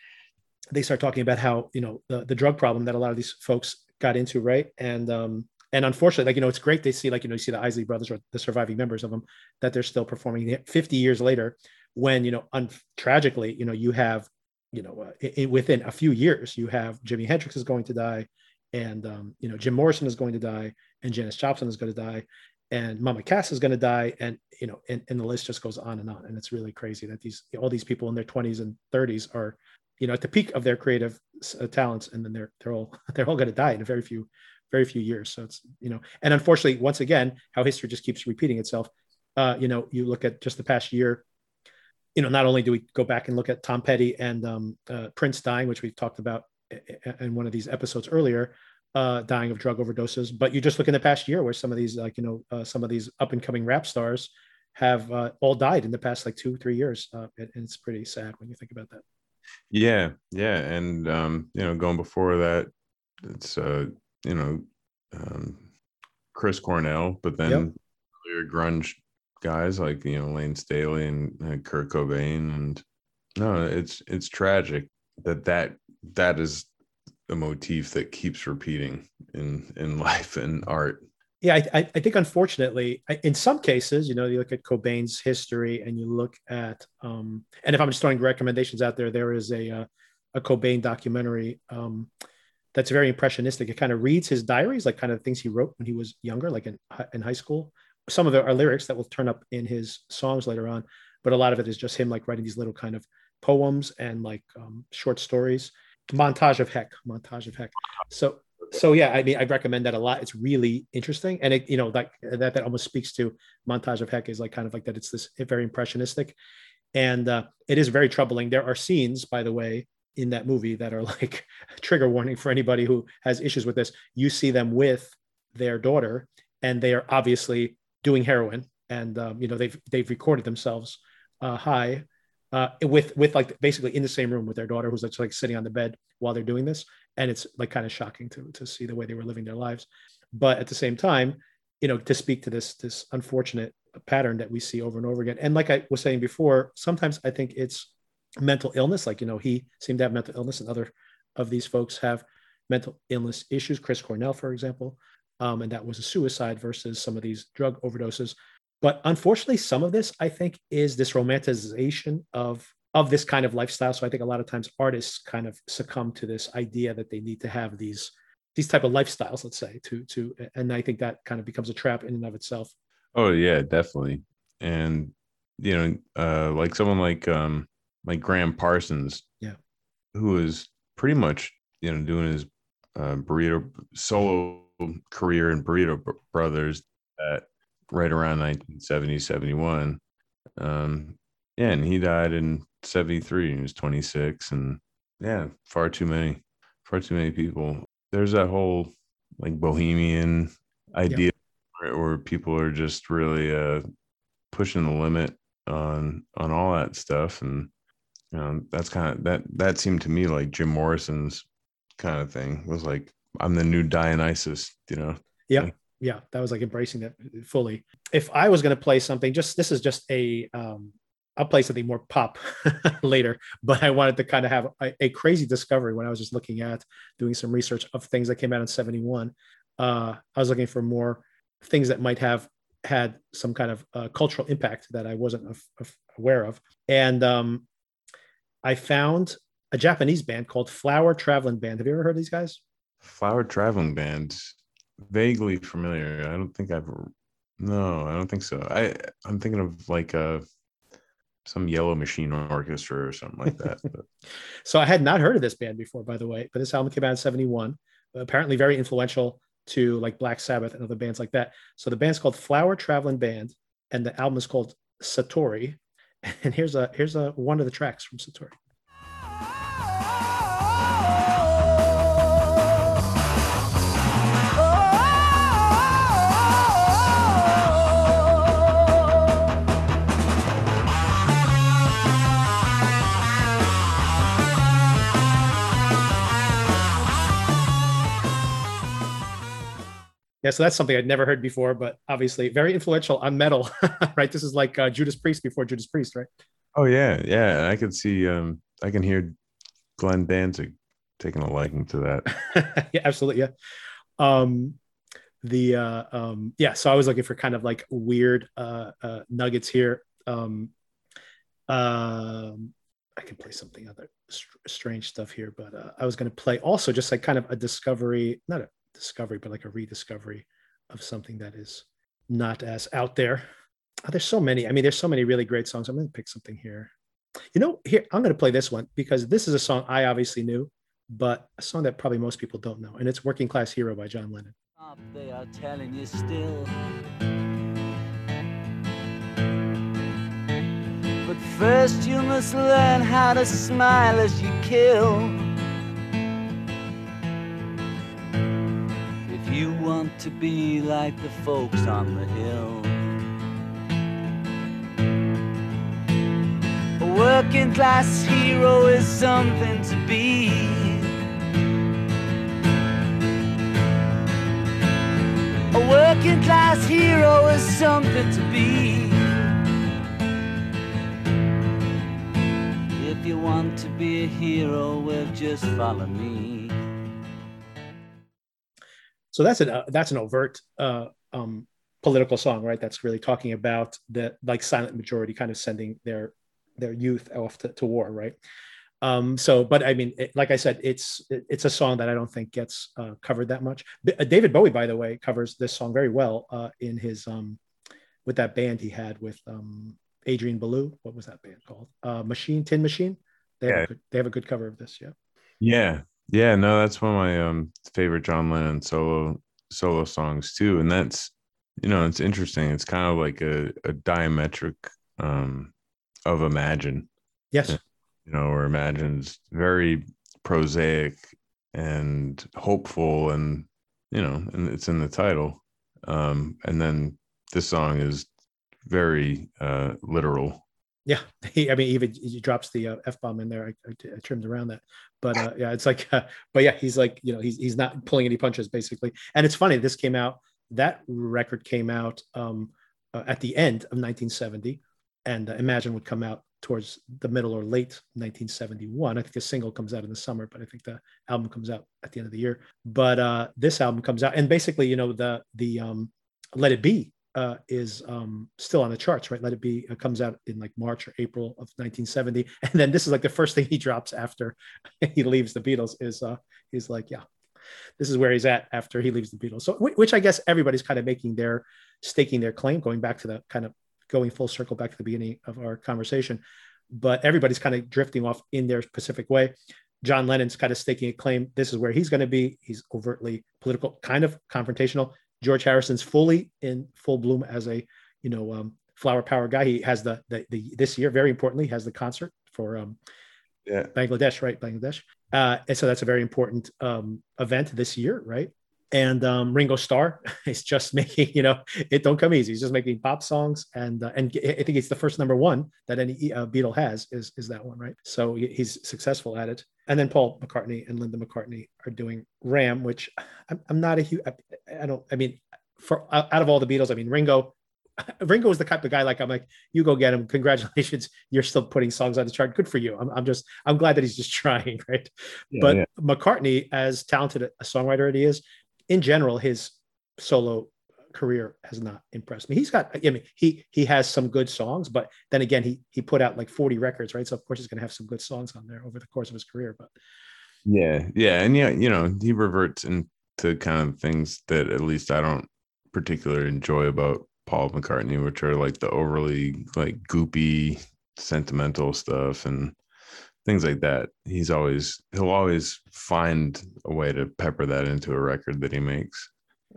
they start talking about how you know the, the drug problem that a lot of these folks got into right? And um and unfortunately like you know it's great they see like you know you see the isley brothers or the surviving members of them that they're still performing 50 years later when you know un- tragically you know you have you know uh, i- i- within a few years you have jimi hendrix is going to die and um, you know jim morrison is going to die and janis joplin is going to die and mama cass is going to die and you know and, and the list just goes on and on. And it's really crazy that these all these people in their 20s and 30s are you know at the peak of their creative uh, talents and then they're they're all they're all going to die in a very few very few years. So it's you know and unfortunately once again how history just keeps repeating itself uh, you know you look at just the past year you know not only do we go back and look at tom petty and um, uh, prince dying which we've talked about in one of these episodes earlier uh, dying of drug overdoses. But you just look in the past year where some of these like you know uh, some of these up and coming rap stars have uh, all died in the past like two three years. Uh, and, it's pretty sad when you think about that. Yeah, yeah, and um, you know, going before that, it's uh, you know, um, Chris Cornell, but then Yep. earlier grunge guys like you know Layne Staley and uh, Kurt Cobain, and no, it's it's tragic that that that is a motif that keeps repeating in in life and art. yeah I, I think unfortunately in some cases you know you look at cobain's history and you look at um and if i'm just throwing recommendations out there there is a uh, a cobain documentary um that's very impressionistic. It kind of reads his diaries like kind of things he wrote when he was younger like in, in high school. Some of it are lyrics that will turn up in his songs later on but a lot of it is just him like writing these little kind of poems and like um, short stories montage of heck montage of heck. So so yeah i mean i recommend that a lot. It's really interesting. And it you know like that that almost speaks to montage of heck is like kind of like that it's this very impressionistic. And uh, it is very troubling. There are scenes by the way in that movie that are like trigger warning for anybody who has issues with this. You see them with their daughter and they are obviously doing heroin and um, you know they've they've recorded themselves uh, high uh, with with like basically in the same room with their daughter who's like, sitting on the bed while they're doing this. And it's like kind of shocking to to see the way they were living their lives. But at the same time you know to speak to this this unfortunate pattern that we see over and over again. And like i was saying before sometimes i think it's mental illness like you know he seemed to have mental illness and other of these folks have mental illness issues. Chris cornell for example um, and that was a suicide versus some of these drug overdoses but unfortunately some of this i think is this romanticization of of this kind of lifestyle so i think a lot of times artists kind of succumb to this idea that they need to have these these type of lifestyles let's say to to and i think that kind of becomes a trap in and of itself Oh yeah, definitely. And you know, uh like someone like um like Gram Parsons, Yeah. who is pretty much, you know, doing his uh burrito solo career in Burrito Brothers at right around 1970, 71. Um yeah, and he died in 73 he was 26 and yeah, far too many far too many people. There's that whole like bohemian idea where, where people are just really uh pushing the limit on on all that stuff and you know that's kind of that that seemed to me like jim morrison's kind of thing was like i'm the new dionysus you know yeah yeah that was like embracing that fully if i was going to play something just this is just a um i'll play something more pop later but i wanted to kind of have a, a crazy discovery when i was just looking at doing some research of things that came out in 71 uh, I was looking for more things that might have had some kind of uh, cultural impact that I wasn't af- af- aware of. And um, I found a Japanese band called Flower Traveling Band. Have you ever heard these guys? Flower Traveling Band, vaguely familiar. I don't think I've. No, I don't think so. I I'm thinking of like a some Yellow Machine orchestra or something like that. So I had not heard of this band before, by the way, but this album came out in 71, apparently very influential to like Black Sabbath and other bands like that. So the band's called Flower Traveling Band, and the album is called Satori. And here's a here's a one of the tracks from Satori. Yeah, so that's something I'd never heard before, but obviously very influential on metal, right? This is like uh, Judas Priest before Judas Priest, right? oh yeah, yeah. I can see. Um, I can hear Glenn Danzig taking a liking to that. yeah, absolutely. Yeah. Um, the uh, um, yeah, so I was looking for kind of like weird uh, uh, nuggets here. Um, um, I can play something other str- strange stuff here, but uh, I was going to play also just like kind of a discovery, not a discovery, but like a rediscovery of something that is not as out there. Oh, there's so many. I mean, there's so many really great songs. I'm going to pick something here. You know, here I'm going to play this one because this is a song I obviously knew, but a song that probably most people don't know, and it's "Working Class Hero" by John Lennon. They are telling you still. But first you must learn how to smile as you kill. You want to be like the folks on the hill. A working class hero is something to be. A working class hero is something to be. If you want to be a hero, well, just follow me. So that's an uh, that's an overt uh, um, political song, right? That's really talking about the like silent majority kind of sending their their youth off to, to war, right? Um, so, but I mean, it, like I said, it's it- it's a song that I don't think gets uh, covered that much. B- uh, David Bowie, by the way, covers this song very well uh, in his um, with that band he had with um, Adrian Belew. What was that band called? Uh, Machine Tin Machine. They have, Yeah. a good, they have a good cover of this. Yeah. Yeah, yeah. No, that's one of my um favorite John Lennon solo solo songs too, and that's you know it's interesting. It's kind of like a a diametric um of Imagine. Yes. You know, where Imagine's very prosaic and hopeful, and you know, and it's in the title. Um, and then this song is very uh, literal. Yeah, he, I mean, even he drops the uh, f bomb in there. I, I, I trimmed around that, but uh, yeah, it's like, uh, but yeah, he's like, you know, he's he's not pulling any punches basically. And it's funny, this came out, that record came out um, uh, at the end of 1970, and uh, Imagine would come out towards the middle or late 1971. I think a single comes out in the summer, but I think the album comes out at the end of the year. But uh, this album comes out, and basically, you know, the the um, Let It Be uh, is um, still on the charts, right? Let It Be uh, comes out in like March or April of 1970, and then this is like the first thing he drops after he leaves the Beatles. Is uh, he's like, yeah, this is where he's at after he leaves the Beatles. So, which I guess everybody's kind of making their staking their claim, going back to the kind of going full circle back to the beginning of our conversation. But everybody's kind of drifting off in their specific way. John Lennon's kind of staking a claim. This is where he's going to be. He's overtly political, kind of confrontational. George Harrison's fully in full bloom as a, you know, um, flower power guy. He has the, the the this year, very importantly, has the concert for um, Yeah. Bangladesh, right? Bangladesh. Uh, and so that's a very important um, event this year, right? And um, Ringo Starr is just making, you know, it don't come easy. He's just making pop songs, and uh, and I think it's the first number one that any uh, Beatle has is is that one, right? So he's successful at it. And then Paul McCartney and Linda McCartney are doing Ram, which I'm, I'm not a huge. I, I don't. I mean, for out of all the Beatles, I mean Ringo. Ringo is the type of guy like I'm like you go get him. Congratulations, you're still putting songs on the chart. Good for you. I'm, I'm just I'm glad that he's just trying, right? Yeah, but yeah. McCartney, as talented a songwriter as he is, in general, his solo career has not impressed me. He's got, I mean, he he has some good songs, but then again, he he put out like 40 records, right? So of course he's gonna have some good songs on there over the course of his career. But Yeah, yeah, and yeah, you know, he reverts into kind of things that at least I don't particularly enjoy about Paul McCartney, which are like the overly like goopy, sentimental stuff and things like that. He's always he'll always find a way to pepper that into a record that he makes.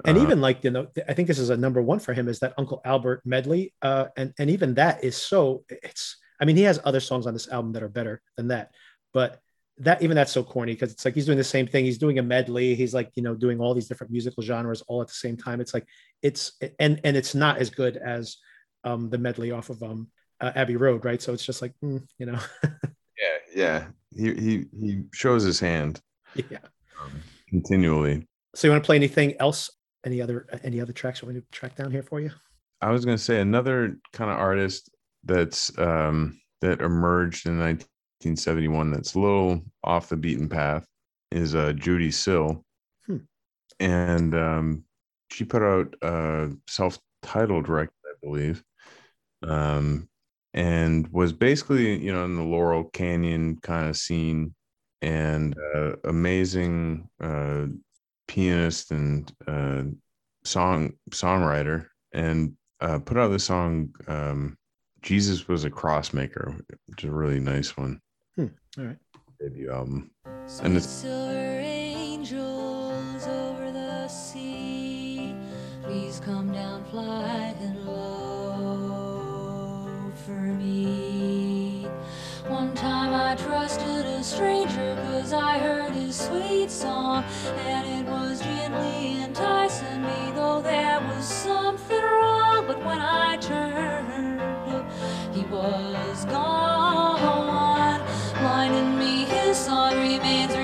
And Uh, even like you know, I think this is a number one for him is that Uncle Albert medley. Uh, and and even that is so it's. I mean, he has other songs on this album that are better than that, but that even that's so corny because it's like he's doing the same thing. He's doing a medley. He's like you know doing all these different musical genres all at the same time. It's like it's and and it's not as good as um the medley off of um uh, Abbey Road, right? So it's just like mm, you know, yeah, yeah. He he he shows his hand yeah. um, continually. So you want to play anything else? Any other any other tracks you want to track down here for you? I was gonna say another kind of artist that's um that emerged in 1971 that's a little off the beaten path is uh Judee Sill. Hmm. And um she put out a self-titled record, I believe. Um and was basically, you know, in the Laurel Canyon kind of scene and uh, amazing uh pianist and uh song songwriter and uh, put out the song um, "Jesus Was a Crossmaker," which is a really nice one. Hmm, all right. Debut album, and it's Silver angels over the sea, please come down flying low for me. Time I trusted a stranger cause I heard his sweet song, and it was gently enticing me, though there was something wrong. But when I turned, he was gone, blinding me. His song remains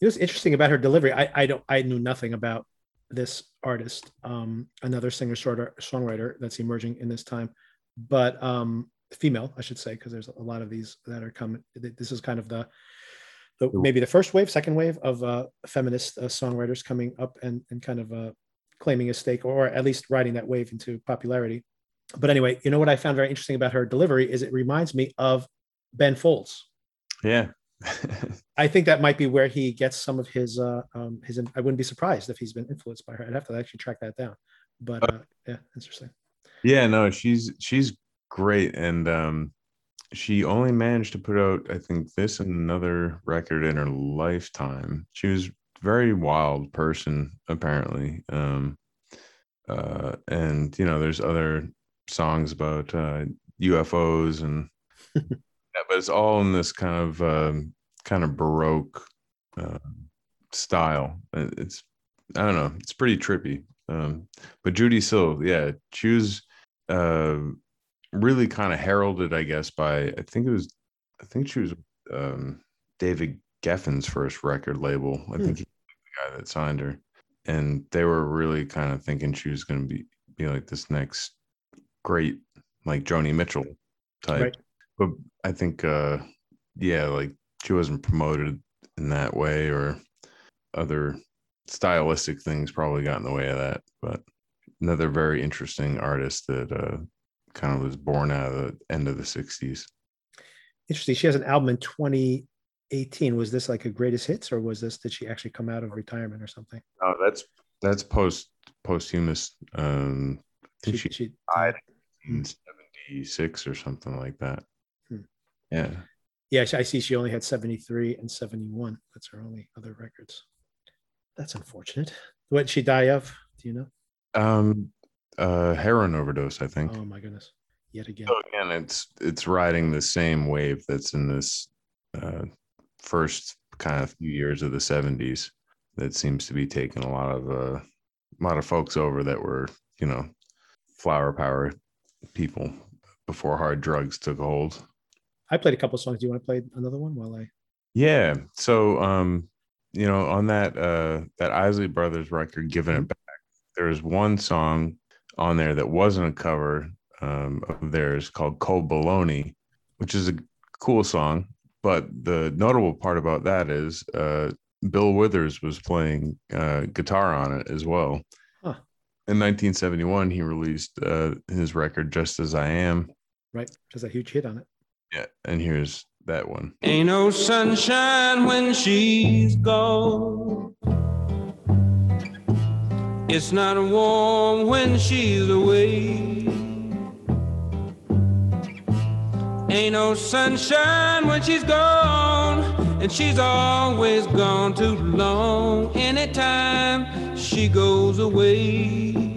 It was interesting about her delivery. I, I don't I knew nothing about this artist, um, another singer songwriter that's emerging in this time, but um, female, I should say, because there's a lot of these that are coming. This is kind of the, the maybe the first wave, second wave of uh, feminist uh, songwriters coming up and and kind of uh, claiming a stake or at least riding that wave into popularity. But anyway, you know what I found very interesting about her delivery is it reminds me of Ben Folds. yeah, I think that might be where he gets some of his uh um his I wouldn't be surprised if he's been influenced by her. I'd have to actually track that down. But uh, yeah, interesting. yeah. No, she's she's great, and um, she only managed to put out, I think, this and another record in her lifetime. She was a very wild person, apparently. Um, uh, and you know, there's other songs about uh, UFOs and yeah, but it's all in this kind of um, kind of baroque uh, style. It's I don't know, it's pretty trippy. Um, but Judee Sill, yeah, she was uh, really kind of heralded, I guess, by I think it was I think she was um, David Geffen's first record label. I Hmm. think he's the guy that signed her, and they were really kind of thinking she was going to be be like this next great like Joni Mitchell type Right. But I think uh yeah, like she wasn't promoted in that way or other stylistic things probably got in the way of that. But another very interesting artist that uh kind of was born out of the end of the 60s. Interesting. She has an album in 2018. Was this like a greatest hits or was this did she actually come out of retirement or something? Oh, that's that's post posthumous. Um I think she, she died in 76 or something like that. Yeah. yeah, I see she only had 73 and 71. That's her only other records. That's unfortunate. What did she die of? Do you know? Um uh heroin overdose, I think. Oh my goodness. Yet again. So again, it's it's riding the same wave that's in this uh, first kind of few years of the '70s that seems to be taking a lot of uh, a lot of folks over that were you know flower power people before hard drugs took hold. I played a couple songs. Do you want to play another one while I? Yeah. So um, you know, on that uh that Isley Brothers record, Giving It Back, there was one song on there that wasn't a cover um of theirs called Cold Bologna, which is a cool song. But the notable part about that is uh Bill Withers was playing uh guitar on it as well. Huh. In 1971, he released uh, his record "Just as I Am." Right, there's a huge hit on it. Yeah, and here's that one. Ain't no sunshine when she's gone. It's not warm when she's away. Ain't no sunshine when she's gone, and she's always gone too long. Anytime she goes away.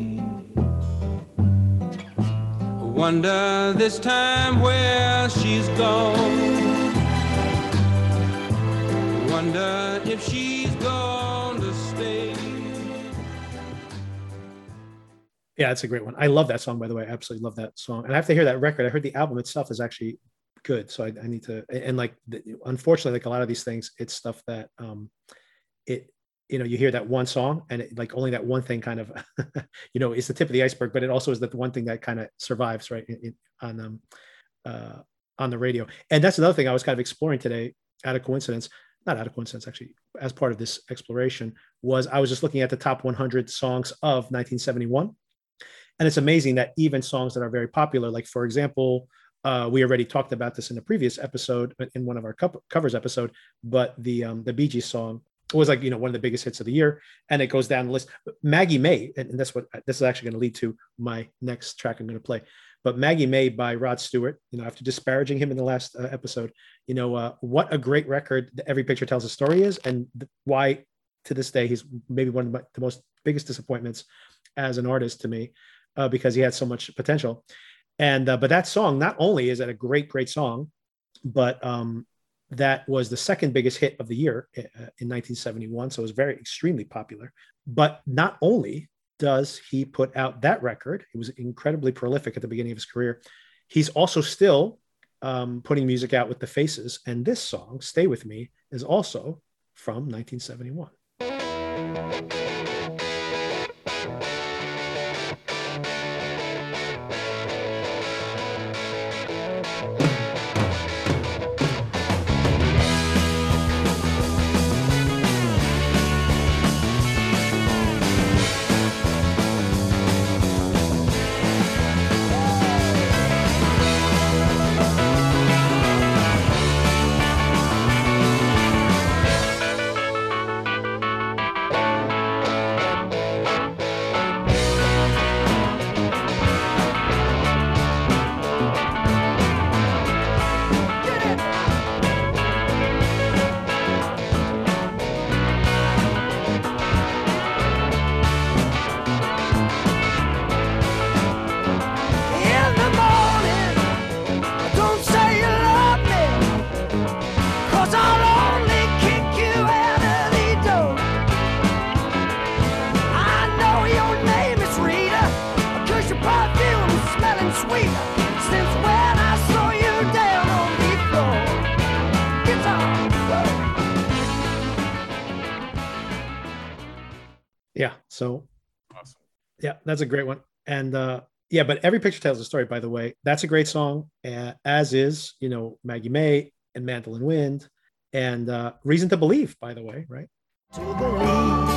Wonder this time where she's gone. Wonder if she's going to stay. Yeah, that's a great one. I love that song, by the way. I absolutely love that song. And I have to hear that record. I heard the album itself is actually good. So I, I need to, and like, unfortunately, like a lot of these things, it's stuff that, um, it, you know, you hear that one song and it, like only that one thing kind of, you know, is the tip of the iceberg, but it also is the one thing that kind of survives, right. In, in- on, um, uh, on the radio. And that's another thing I was kind of exploring today out of coincidence, not out of coincidence, actually, as part of this exploration was I was just looking at the top 100 songs of 1971 and it's amazing that even songs that are very popular like for example uh, we already talked about this in a previous episode in one of our co- covers episode but the um, the Bee Song was like you know one of the biggest hits of the year and it goes down the list maggie may and, and that's what this is actually going to lead to my next track i'm going to play but maggie may by rod stewart you know after disparaging him in the last uh, episode you know uh, what a great record every picture tells a story is and th- why to this day he's maybe one of my, the most biggest disappointments as an artist to me uh, because he had so much potential. And uh, but that song not only is it a great great song, but um, that was the second biggest hit of the year uh, in 1971. So it was very extremely popular. But not only does he put out that record, he was incredibly prolific at the beginning of his career. He's also still um, putting music out with the Faces, and this song, "Stay with Me," is also from 1971. Yeah. So yeah, that's a great one. And uh yeah, but every picture tells a story, by the way. That's a great song, uh, as is, you know, Maggie May and Mandolin Wind and uh Reason to Believe, by the way, right? to believe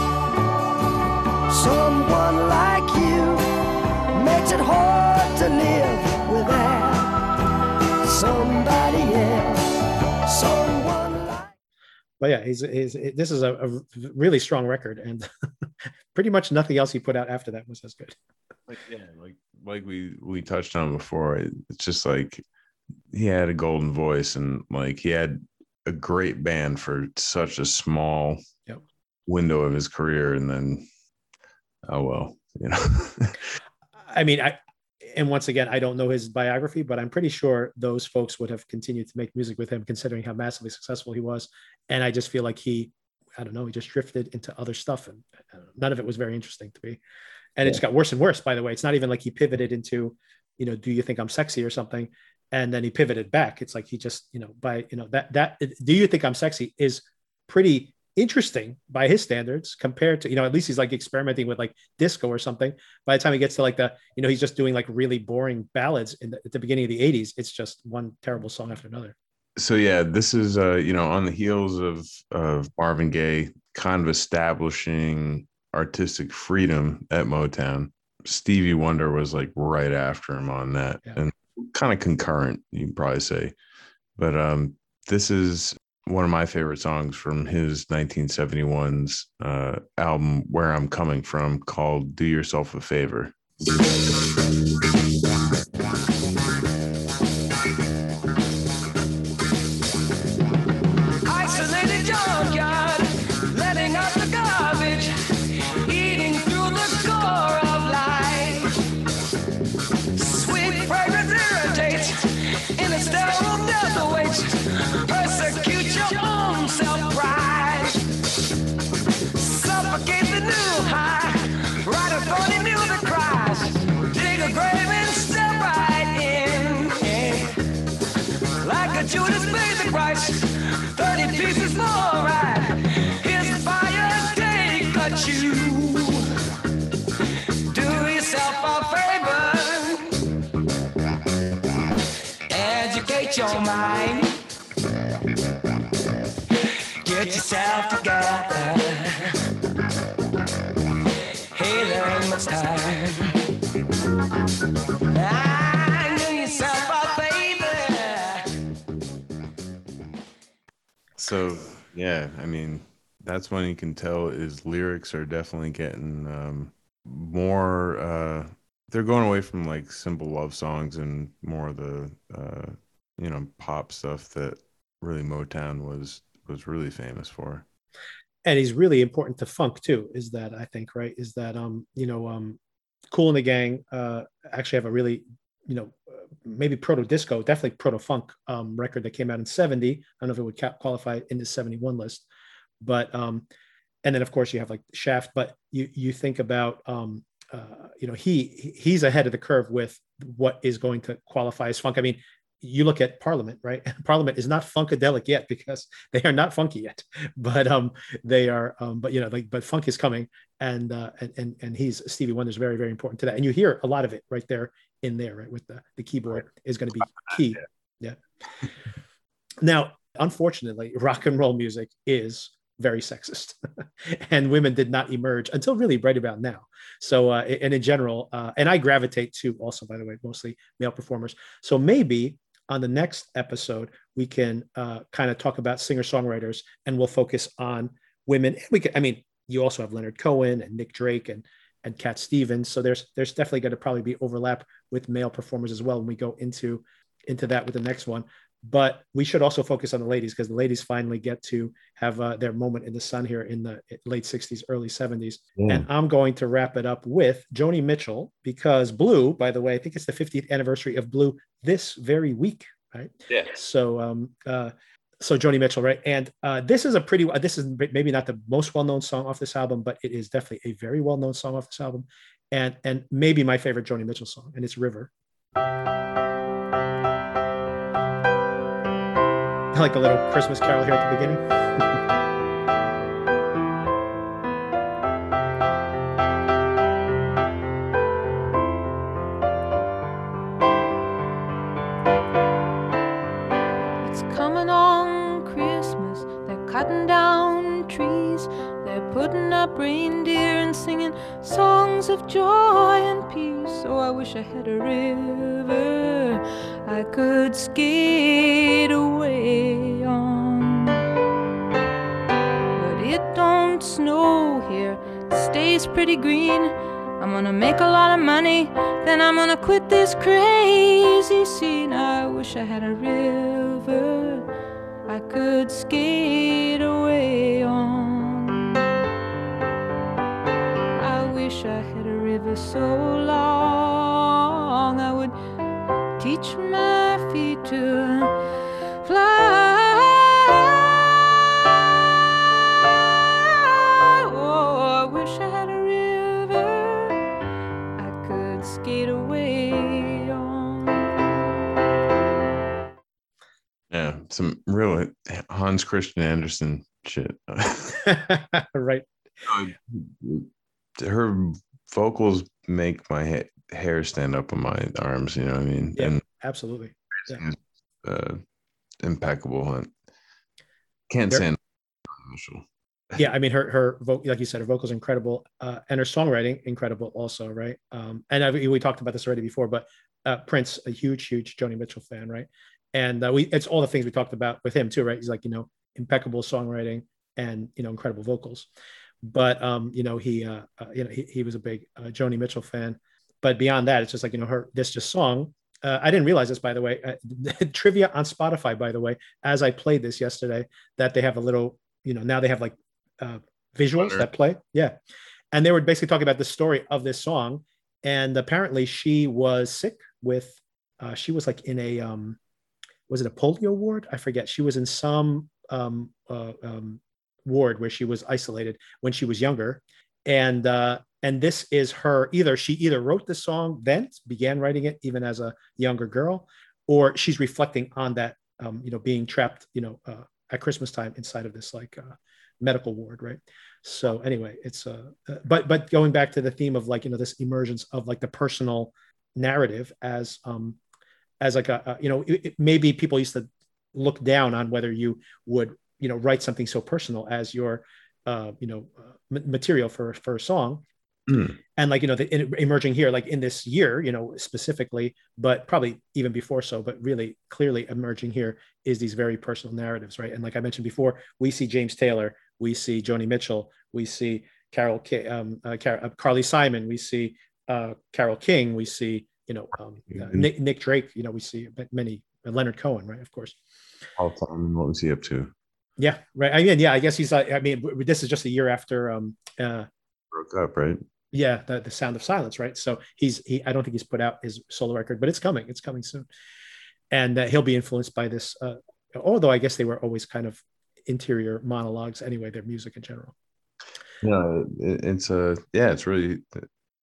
someone like you makes it hard to live without somebody else. But yeah, he's, he's this is a, a really strong record, and pretty much nothing else he put out after that was as good. like yeah like like we we touched on before it's just like he had a golden voice and like he had a great band for such a small Yep. window of his career and then oh well you know I mean, I and once again, I don't know his biography, but I'm pretty sure those folks would have continued to make music with him, considering how massively successful he was. And I just feel like he, I don't know, he just drifted into other stuff, and uh, none of it was very interesting to me. And it just got worse and worse. By the way, it's not even like he pivoted into, you know, do you think I'm sexy or something? and then he pivoted back. It's like he just, you know, by you know that that do you think I'm sexy is pretty interesting by his standards compared to you know at least he's like experimenting with like disco or something. By the time he gets to like the you know he's just doing like really boring ballads in the, at the beginning of the '80s. It's just one terrible song after another. so yeah, this is uh, you know, on the heels of of Marvin Gaye kind of establishing artistic freedom at Motown. Stevie Wonder was like right after him on that Yeah. and kind of concurrent, you can probably say. But um this is one of my favorite songs from his 1971's uh, album Where I'm Coming From called Do Yourself a Favor. Your mind. Get yourself together. Hey, there ain't time. So yeah, I mean, that's when you can tell his lyrics are definitely getting um, more. Uh, they're going away from like simple love songs and more of the uh, you know pop stuff that really Motown was was really famous for. and he's really important to funk too is that i think right? Is that um you know um Kool and the Gang uh actually have a really you know uh, maybe proto disco definitely proto funk um record that came out in 70 i don't know if it would qualify in the 71 list but um and then of course you have like shaft but you you think about um uh you know he he's ahead of the curve with what is going to qualify as funk. I mean you look at parliament right? Parliament is not funkadelic yet because they are not funky yet. But um they are um but you know like but funk is coming and uh and and, and he's stevie wonder's very very important to that. And you hear a lot of it right there in there right with the the keyboard is going to be key. yeah. Now unfortunately rock and roll music is very sexist and women did not emerge until really right about now. So uh and in general uh and i gravitate to also by the way mostly male performers. So maybe on the next episode we can uh, kind of talk about singer songwriters and we'll focus on women. We can i mean you also have leonard cohen and nick drake and and cat stevens. So there's there's definitely going to probably be overlap with male performers as well when we go into into that with the next one but we should also focus on the ladies because the ladies finally get to have uh, their moment in the sun here in the late 60s early 70s and i'm going to wrap it up with joni mitchell because blue by the way i think it's the 50th anniversary of blue this very week right? Yeah. so um uh so joni mitchell right? And uh this is a pretty this is maybe not the most well-known song off this album but it is definitely a very well-known song off this album. And and maybe my favorite joni mitchell song and it's river like a little christmas carol here at the beginning It's coming on Christmas. They're cutting down trees. They're putting up reindeer and singing songs of joy and peace. So I wish I had a river I could skate away on. But it don't snow here, it stays pretty green. I'm gonna make a lot of money, then I'm gonna quit this crazy scene. I wish I had a river I could skate away on. I wish I had a river so long teach my feet to fly. Oh, I wish I had a river I could skate away on. Yeah, some real Hans Christian Andersen shit. right. Her vocals make my ha- hair stand up on my arms. You know what I mean? Yeah. And Absolutely. Yeah. uh, impeccable. Hunt. Can't There- stand Mitchell. yeah i mean her her vo- like you said her vocals incredible uh and her songwriting incredible also right um and I, we talked about this already before but uh prince a huge huge joni mitchell fan right and uh, we it's all the things we talked about with him too right he's like you know impeccable songwriting and you know incredible vocals but um you know he uh, uh you know he, he was a big uh, joni mitchell fan but beyond that it's just like you know her this just song uh, I didn't realize this, by the way. Uh, trivia on Spotify, by the way, as I played this yesterday, that they have a little, you know, now they have like uh, visuals Wonder. that play. Yeah. And they were basically talking about the story of this song. And apparently she was sick with, uh, she was like in a, um, was it a polio ward? I forget. She was in some um, uh, um, ward where she was isolated when she was younger. And, uh, and this is her either she either wrote the song then began writing it even as a younger girl or she's reflecting on that um, you know being trapped you know uh, at christmas time inside of this like uh, medical ward right? So anyway it's uh uh, but but going back to the theme of like you know this emergence of like the personal narrative as um as like a, a you know it, it- maybe people used to look down on whether you would you know write something so personal as your uh you know uh, ma- material for for a song Mm. and like you know the in, emerging here like in this year you know specifically but probably even before so but really clearly emerging here is these very personal narratives right and like i mentioned before we see james taylor we see joni mitchell we see carol Ki- um, uh, Car- uh, carly simon we see uh, Carole King we see you know um, uh, Mhm. nick, nick drake you know we see many uh, leonard cohen right of course All time. What was he up to? Yeah right i mean yeah i guess he's uh, i mean this is just a year after um uh Broke up, right? yeah the, the sound of silence right so he's he i don't think he's put out his solo record but it's coming it's coming soon and uh, he'll be influenced by this uh, although i guess they were always kind of interior monologues anyway their music in general Yeah, it, it's a yeah, it's really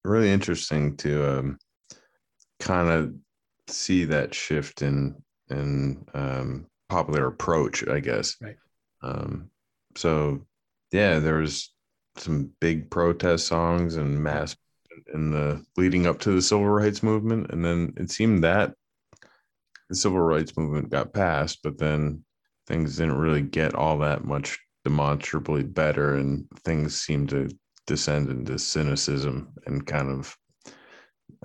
really interesting to um, kind of see that shift in in um, popular approach, I guess. Right. Um, so yeah, there was some big protest songs and mass in the leading up to the civil rights movement, and then it seemed that the civil rights movement got passed, but then things didn't really get all that much demonstrably better and things seem to descend into cynicism and kind of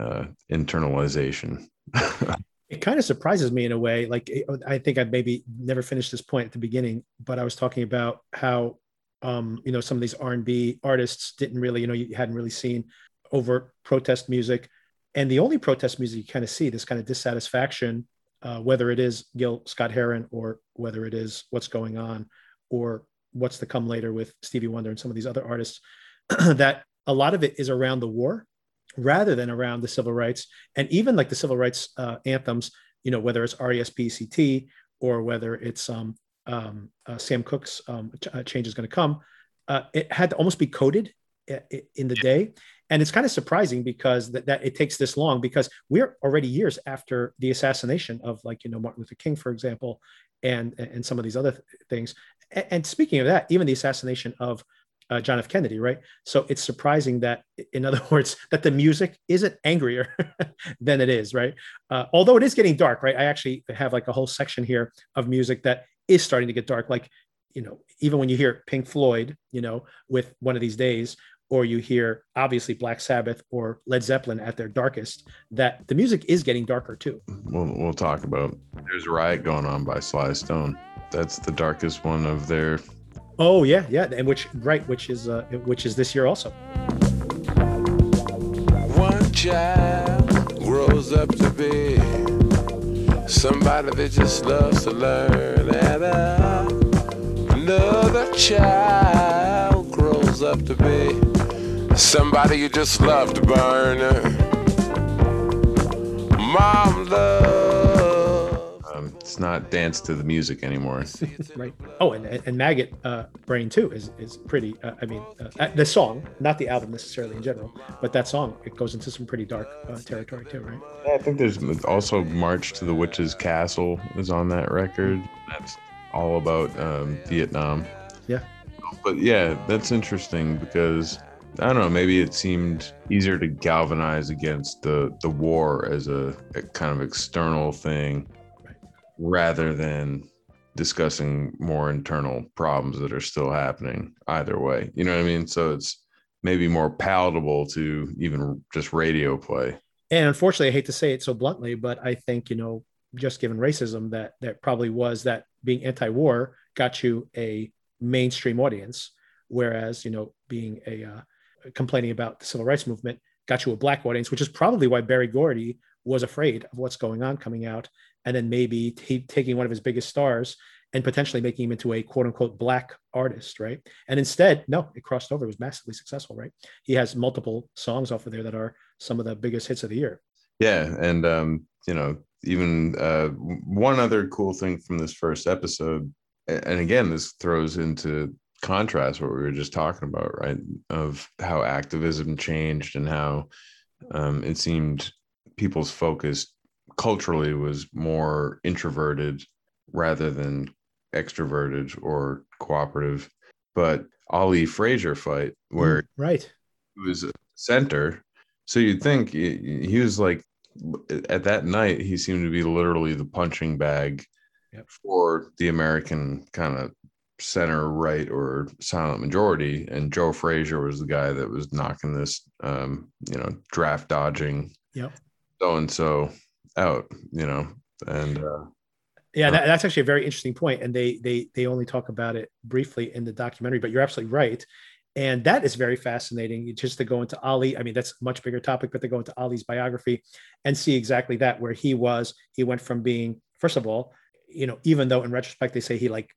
uh, internalization. it kind of surprises me in a way like i think i maybe never finished this point at the beginning but i was talking about how um you know some of these r&b artists didn't really you know you hadn't really seen overt protest music. And the only protest music you kind of see this kind of dissatisfaction uh, whether it is Gil Scott-Heron or whether it is what's going on or what's to come later with stevie wonder and some of these other artists that a lot of it is around the war rather than around the civil rights and even like the civil rights uh, anthems you know whether it's E r-e-s-p-c-t or whether it's um, um, uh, sam cooke's um, uh, change is going to come uh, it had to almost be coded i- in the day. And it's kind of surprising because that, that it takes this long because we're already years after the assassination of like you know martin luther king for example and and some of these other th- things. And, and speaking of that even the assassination of uh, John F. Kennedy, right? So it's surprising that, in other words, that the music isn't angrier than it is, right? Uh, although it is getting dark, right? I actually have like a whole section here of music that is starting to get dark. Like, you know, even when you hear Pink Floyd, you know, with one of these days, or you hear obviously Black Sabbath or Led Zeppelin at their darkest, that the music is getting darker too. we'll, we'll talk about. There's a riot going on by Sly Stone. That's the darkest one of their. Oh yeah, yeah, and which right, which is uh, which is this year also. One child grows up to be somebody that just loves to learn, and uh, another child grows up to be somebody you just love to burn. Mom love. It's not dance to the music anymore. right. Oh, and and Maggot uh, Brain too is is pretty. Uh, I mean, uh, the song, not the album necessarily in general, but that song it goes into some pretty dark uh, territory too, right? Yeah, I think there's also March to the Witch's Castle is on that record. That's all about um, Vietnam. Yeah. But yeah, that's interesting because I don't know. Maybe it seemed easier to galvanize against the the war as a, a kind of external thing. Rather than discussing more internal problems that are still happening. Either way, you know what I mean. So it's maybe more palatable to even just radio play. And unfortunately, I hate to say it so bluntly, but I think you know, just given racism, that that probably was that being anti-war got you a mainstream audience, whereas you know, being a uh, complaining about the civil rights movement got you a black audience, which is probably why Berry Gordy was afraid of what's going on coming out, and then maybe he taking one of his biggest stars and potentially making him into a quote unquote black artist, right? And instead, no, it crossed over. It was massively successful, right? He has multiple songs off of there that are some of the biggest hits of the year. Yeah, and um, you know, even uh, one other cool thing from this first episode, and again, this throws into contrast what we were just talking about, right? Of how activism changed and how um, it seemed people's focus culturally was more introverted rather than extroverted or cooperative. But Ali Frazier fight, where right, he was a center. So you'd think he, he was like at that night he seemed to be literally the punching bag Yep. for the American kind of center right or silent majority, and Joe Frazier was the guy that was knocking this, um, you know, draft dodging, Yep. so and so out, you know, and uh, Yeah, that, that's actually a very interesting point, and they they they only talk about it briefly in the documentary. But you're absolutely right, and that is very fascinating. Just to go into Ali, I mean, that's a much bigger topic, but to go into Ali's biography and see exactly that, where he was, he went from being, first of all, you know, even though in retrospect they say he like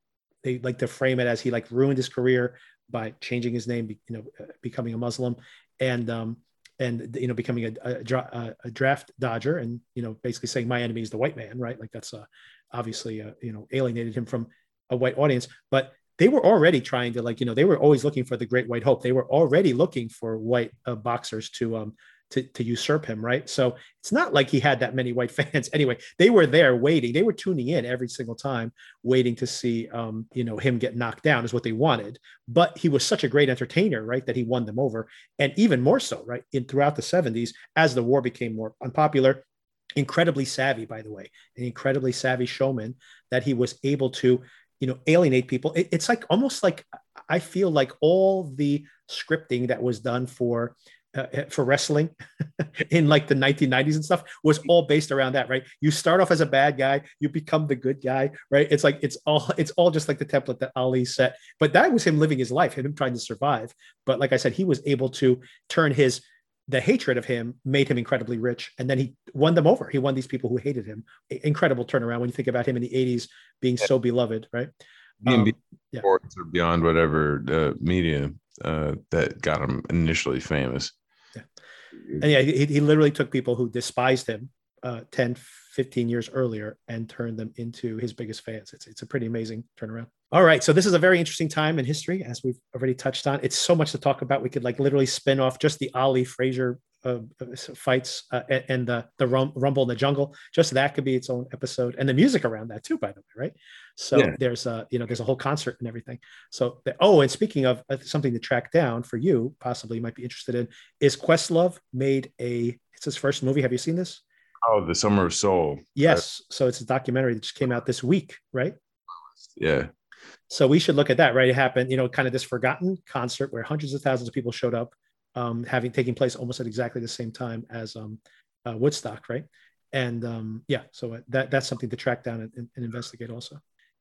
they like to frame it as he like ruined his career by changing his name, you know, becoming a Muslim, and um and you know becoming a, a, a- draft dodger, and you know basically saying my enemy is the white man, right? Like that's uh, obviously uh, you know alienated him from a white audience, but they were already trying to like you know they were always looking for the great white hope. They were already looking for white uh, boxers to um to, to usurp him, right? So it's not like he had that many white fans. Anyway, they were there waiting. They were tuning in every single time, waiting to see, um, you know, him get knocked down is what they wanted. But he was such a great entertainer, right, that he won them over, and even more so, right, in throughout the '70s as the war became more unpopular. Incredibly savvy, by the way, an incredibly savvy showman that he was able to, you know, alienate people. It- it's like almost like I feel like all the scripting that was done for uh, for wrestling in like the 1990s and stuff was all based around that right? You start off as a bad guy you become the good guy right? It's like it's all it's all just like the template that ali set. But that was him living his life him trying to survive. But like i said he was able to turn his the hatred of him made him incredibly rich and then he won them over. He won these people who hated him. Incredible turnaround when you think about him in the 80s being so beloved right? Um, yeah. or beyond whatever uh, media uh, that got him initially famous. And yeah he, he literally took people who despised him uh, 10 15 years earlier and turned them into his biggest fans. It's, it's a pretty amazing turnaround. All right. So this is a very interesting time in history as we've already touched on. It's so much to talk about. We could like literally spin off just the ali frazier uh, fights uh, and, the the rum, rumble in the jungle. Just that could be its own episode. And the music around that too by the way right? So Yeah. there's a you know there's a whole concert and everything. So the, oh and speaking of uh, something to track down for you possibly you might be interested in is questlove made a it's his first movie. Have you seen this? Oh, the Summer of Soul. yes. So it's a documentary that just came out this week right? Yeah. so we should look at that right? It happened you know kind of this forgotten concert where hundreds of thousands of people showed up um, having taking place almost at exactly the same time as um, uh, woodstock right and um, yeah so that that's something to track down and, and investigate also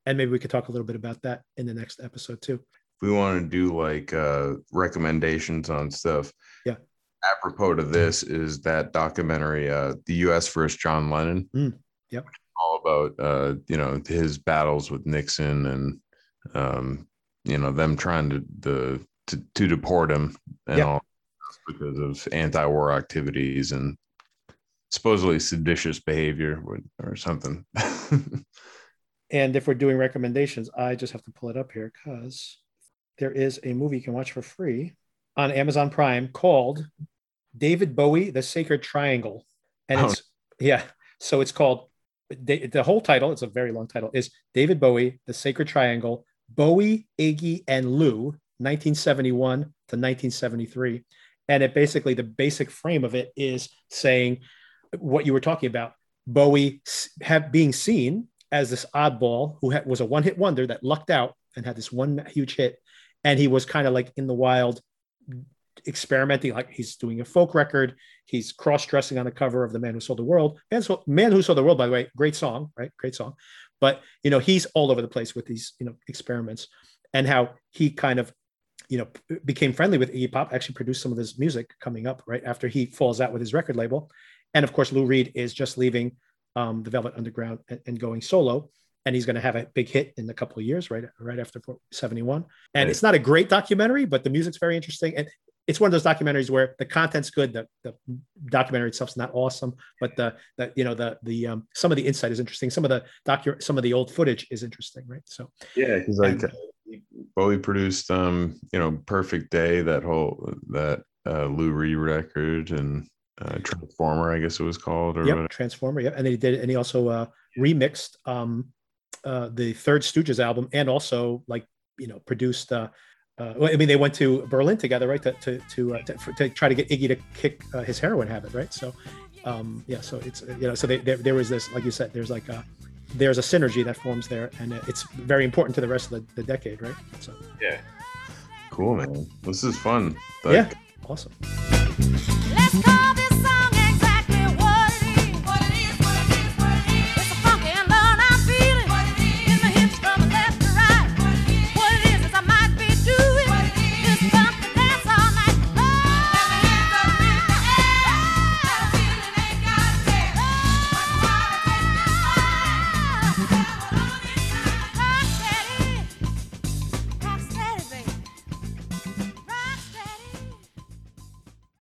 and maybe we could talk a little bit about that in the next episode too we want to do like uh recommendations on stuff Yeah. apropos to this is that documentary uh the us versus john lennon Mm, yep. all about uh you know his battles with nixon and um you know them trying to the to, to deport him and Yeah. all because of anti-war activities and supposedly seditious behavior or- something And if we're doing recommendations, I just have to pull it up here because there is a movie you can watch for free on Amazon Prime called David Bowie, The Sacred Triangle. And Oh. it's, yeah, so it's called, the the whole title, it's a very long title, is David Bowie, The Sacred Triangle, Bowie, Iggy, and Lou, 1971 to 1973. And it basically, the basic frame of it is saying what you were talking about Bowie have, being seen as this oddball who was a one hit wonder that lucked out and had this one huge hit. And he was kind of like in the wild, experimenting, like he's doing a folk record. He's cross dressing on the cover of The Man Who Sold the World. Man, So- Man Who Sold the World, by the way, great song, right? Great song. But, you know, he's all over the place with these, you know, experiments and how he kind of you know, became friendly with Iggy Pop, actually produced some of his music coming up right after he falls out with his record label. And of course, Lou Reed is just leaving um, the Velvet Underground and, and going solo. And he's going to have a big hit in a couple of years, right? Right after 71. And Right. it's not a great documentary, but the music's very interesting. And it's one of those documentaries where the content's good. The, the documentary itself's not awesome, but the, the you know, the, the, um, some of the insight is interesting. Some of the docu, some of the old footage is interesting, right? So, Yeah, because like Bowie produced um, you know, Perfect Day, that whole that uh Lou Reed record and uh Transformer, I guess it was called, or Yep, whatever. Transformer. Yep, and he did, and he also uh, remixed um, uh, the Third Stooges album, and also like you know produced. Uh, uh, well, I mean, they went to Berlin together, right? To to to, uh, to, for, to try to get Iggy to kick uh, his heroin habit, right? So, um, yeah. So it's you know, so they, there there was this, like you said, there's like a there's a synergy that forms there, and uh, it's very important to the rest of the, the decade, right? So, Cool, man. This is fun. yeah, awesome. Let's carve